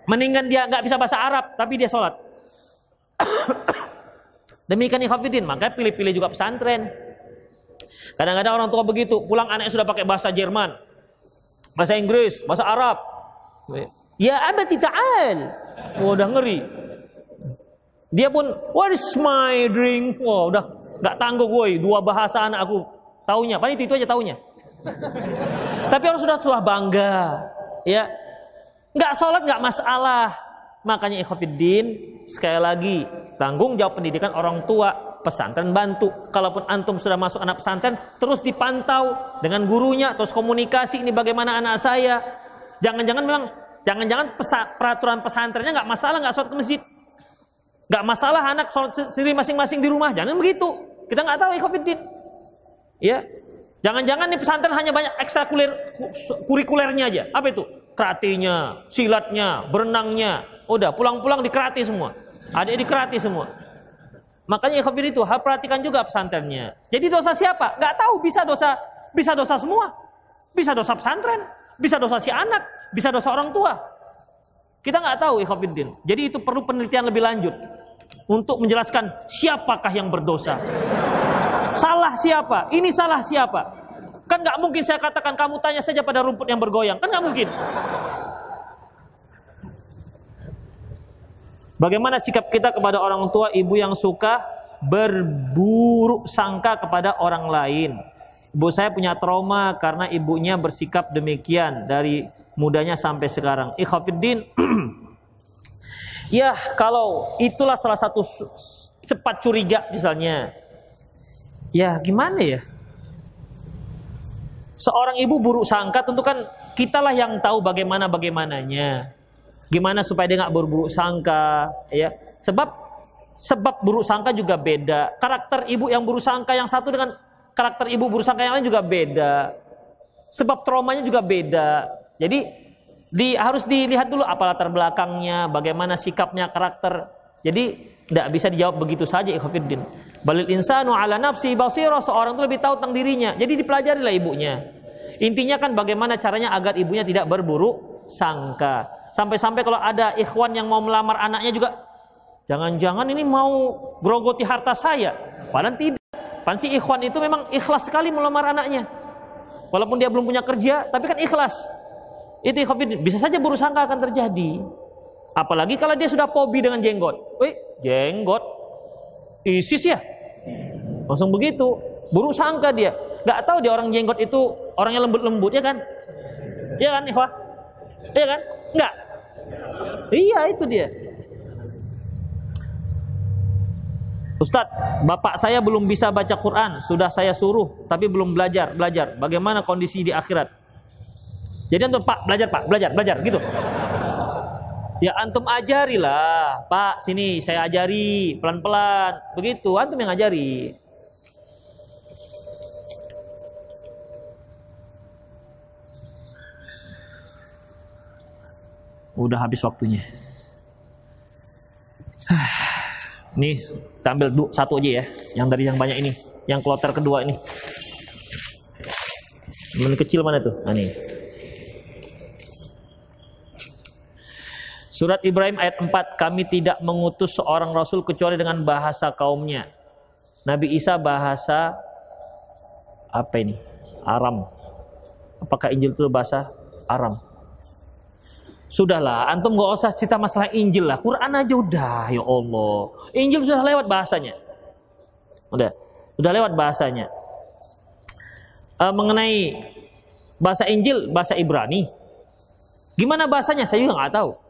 Mendingan dia nggak bisa bahasa Arab tapi dia sholat. Demikian ikhafidin, maka pilih-pilih juga pesantren. Kadang-kadang orang tua begitu, pulang anaknya sudah pakai bahasa Jerman, bahasa Inggris, bahasa Arab. Ya abadi ta'al. Wah, udah ngeri. Dia pun, what is my drink? Wah, udah nggak tangguh gue, dua bahasa anak aku Taunya, paling itu, itu aja taunya. Tapi orang sudah sudah bangga, ya. Nggak sholat nggak masalah. Makanya ikhwatiddin sekali lagi tanggung jawab pendidikan orang tua pesantren bantu. Kalaupun antum sudah masuk anak pesantren, terus dipantau dengan gurunya, terus komunikasi ini bagaimana anak saya. Jangan-jangan memang, jangan-jangan peraturan pesantrennya nggak masalah nggak sholat ke masjid, nggak masalah anak sholat sendiri masing-masing di rumah. Jangan begitu. Kita nggak tahu ikhwatiddin. Ya. Jangan-jangan nih pesantren hanya banyak ekstrakurikuler kurikulernya aja. Apa itu? Keratinya, silatnya, berenangnya. Udah, pulang-pulang dikerati semua. Ada dikerati semua. Makanya ikhwafir itu harus perhatikan juga pesantrennya. Jadi dosa siapa? Gak tahu, bisa dosa bisa dosa semua. Bisa dosa pesantren, bisa dosa si anak, bisa dosa orang tua. Kita nggak tahu ikhwafiddin. Jadi itu perlu penelitian lebih lanjut untuk menjelaskan siapakah yang berdosa. Salah siapa? Ini salah siapa? Kan nggak mungkin saya katakan kamu tanya saja pada rumput yang bergoyang. Kan nggak mungkin. Bagaimana sikap kita kepada orang tua ibu yang suka berburuk sangka kepada orang lain? Ibu saya punya trauma karena ibunya bersikap demikian dari mudanya sampai sekarang. Ikhafiddin. ya, kalau itulah salah satu cepat curiga misalnya ya gimana ya? Seorang ibu buruk sangka tentu kan kitalah yang tahu bagaimana bagaimananya. Gimana supaya dia nggak buruk sangka, ya? Sebab sebab buruk sangka juga beda. Karakter ibu yang buruk sangka yang satu dengan karakter ibu buruk sangka yang lain juga beda. Sebab traumanya juga beda. Jadi di harus dilihat dulu apa latar belakangnya, bagaimana sikapnya, karakter. Jadi tidak bisa dijawab begitu saja ikhwatiddin. Balil insanu ala nafsi basira, seorang itu lebih tahu tentang dirinya. Jadi dipelajarilah ibunya. Intinya kan bagaimana caranya agar ibunya tidak berburuk sangka. Sampai-sampai kalau ada ikhwan yang mau melamar anaknya juga jangan-jangan ini mau grogoti harta saya. Padahal tidak. Pansi ikhwan itu memang ikhlas sekali melamar anaknya. Walaupun dia belum punya kerja, tapi kan ikhlas. Itu. Bisa saja buruk sangka akan terjadi. Apalagi kalau dia sudah pobi dengan jenggot. Wih, jenggot. ISIS ya? Langsung begitu. Buruk sangka dia. Gak tahu dia orang jenggot itu orangnya lembut-lembut ya kan? Iya kan, Ikhwah? Iya kan? Enggak. Iya, itu dia. Ustadz, bapak saya belum bisa baca Quran, sudah saya suruh, tapi belum belajar, belajar. Bagaimana kondisi di akhirat? Jadi antum Pak belajar Pak, belajar, belajar gitu. Ya antum ajarilah, Pak. Sini saya ajari pelan-pelan. Begitu, antum yang ajari. Udah habis waktunya. Ini kita satu aja ya, yang dari yang banyak ini, yang kloter kedua ini. Yang kecil mana tuh? Nah, nih. Surat Ibrahim ayat 4, kami tidak mengutus seorang rasul kecuali dengan bahasa kaumnya. Nabi Isa bahasa apa ini? Aram. Apakah Injil itu bahasa Aram? Sudahlah, antum gak usah cerita masalah Injil lah. Quran aja udah, ya Allah. Injil sudah lewat bahasanya. Udah, udah lewat bahasanya. Uh, mengenai bahasa Injil, bahasa Ibrani. Gimana bahasanya? Saya juga nggak tahu.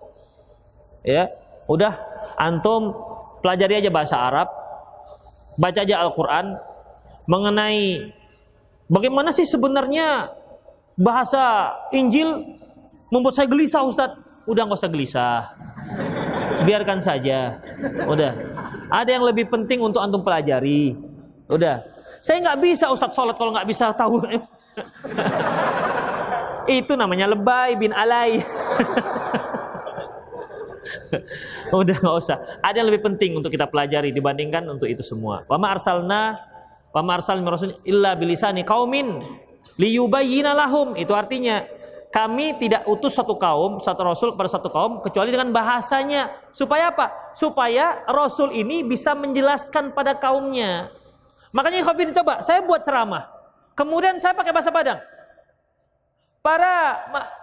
Ya, udah antum pelajari aja bahasa Arab, baca aja Al-Quran mengenai bagaimana sih sebenarnya bahasa Injil membuat saya gelisah Ustadz. Udah nggak usah gelisah. Biarkan saja. Udah. Ada yang lebih penting untuk antum pelajari. Udah. Saya nggak bisa Ustadz sholat kalau nggak bisa tahu. Itu namanya lebay bin alay. Udah nggak usah. Ada yang lebih penting untuk kita pelajari dibandingkan untuk itu semua. Wama arsalna wama arsal rasul illa bilisani kaumin liyubayyina lahum. Itu artinya kami tidak utus satu kaum, satu rasul kepada satu kaum kecuali dengan bahasanya. Supaya apa? Supaya rasul ini bisa menjelaskan pada kaumnya. Makanya Khafir coba, saya buat ceramah. Kemudian saya pakai bahasa Padang. Para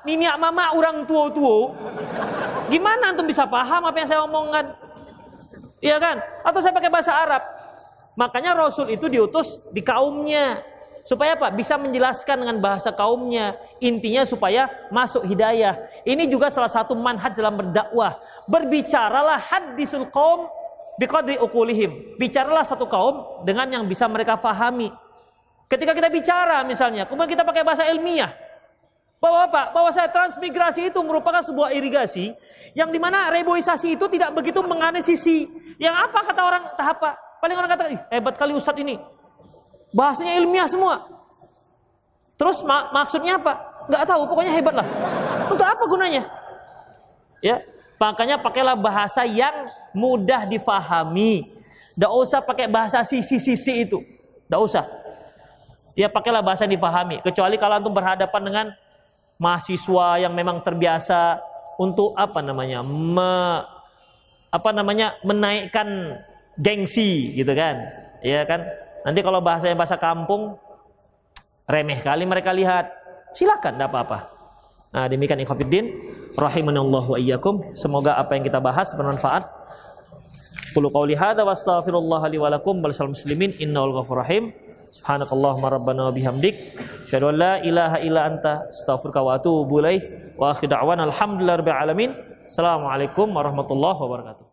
nini mama orang tua-tua, gimana antum bisa paham apa yang saya omongkan? Iya kan? Atau saya pakai bahasa Arab. Makanya Rasul itu diutus di kaumnya. Supaya apa? Bisa menjelaskan dengan bahasa kaumnya. Intinya supaya masuk hidayah. Ini juga salah satu manhaj dalam berdakwah. Berbicaralah hadisul kaum biqadri ukulihim. Bicaralah satu kaum dengan yang bisa mereka fahami. Ketika kita bicara misalnya, kemudian kita pakai bahasa ilmiah. Bahwa apa? Bahwa saya transmigrasi itu merupakan sebuah irigasi yang di mana reboisasi itu tidak begitu menganalisisi. Yang apa kata orang tahap apa? Paling orang kata, hebat kali ustadz ini. Bahasanya ilmiah semua. Terus mak maksudnya apa? Gak tahu, pokoknya hebat lah. Untuk apa gunanya? Ya, makanya pakailah bahasa yang mudah difahami. Gak usah pakai bahasa sisi-sisi itu. Gak usah. Ya pakailah bahasa yang difahami. Kecuali kalau antum berhadapan dengan mahasiswa yang memang terbiasa untuk apa namanya me, apa namanya menaikkan gengsi gitu kan, ya kan? Nanti kalau bahasanya bahasa kampung, remeh kali mereka lihat. Silakan, tidak apa-apa. Nah, demikian ikhwatiddin rahimanallahu wa iyyakum. Semoga apa yang kita bahas bermanfaat. Qulu qawli hadza wa astaghfirullah li muslimin rahim. Subhanakallahumma rabbana wa bihamdik asyhadu an la ilaha illa anta astaghfiruka wa atubu ilaik. Wa akhir da'wana alhamdulillahi alamin. Assalamualaikum warahmatullahi wabarakatuh.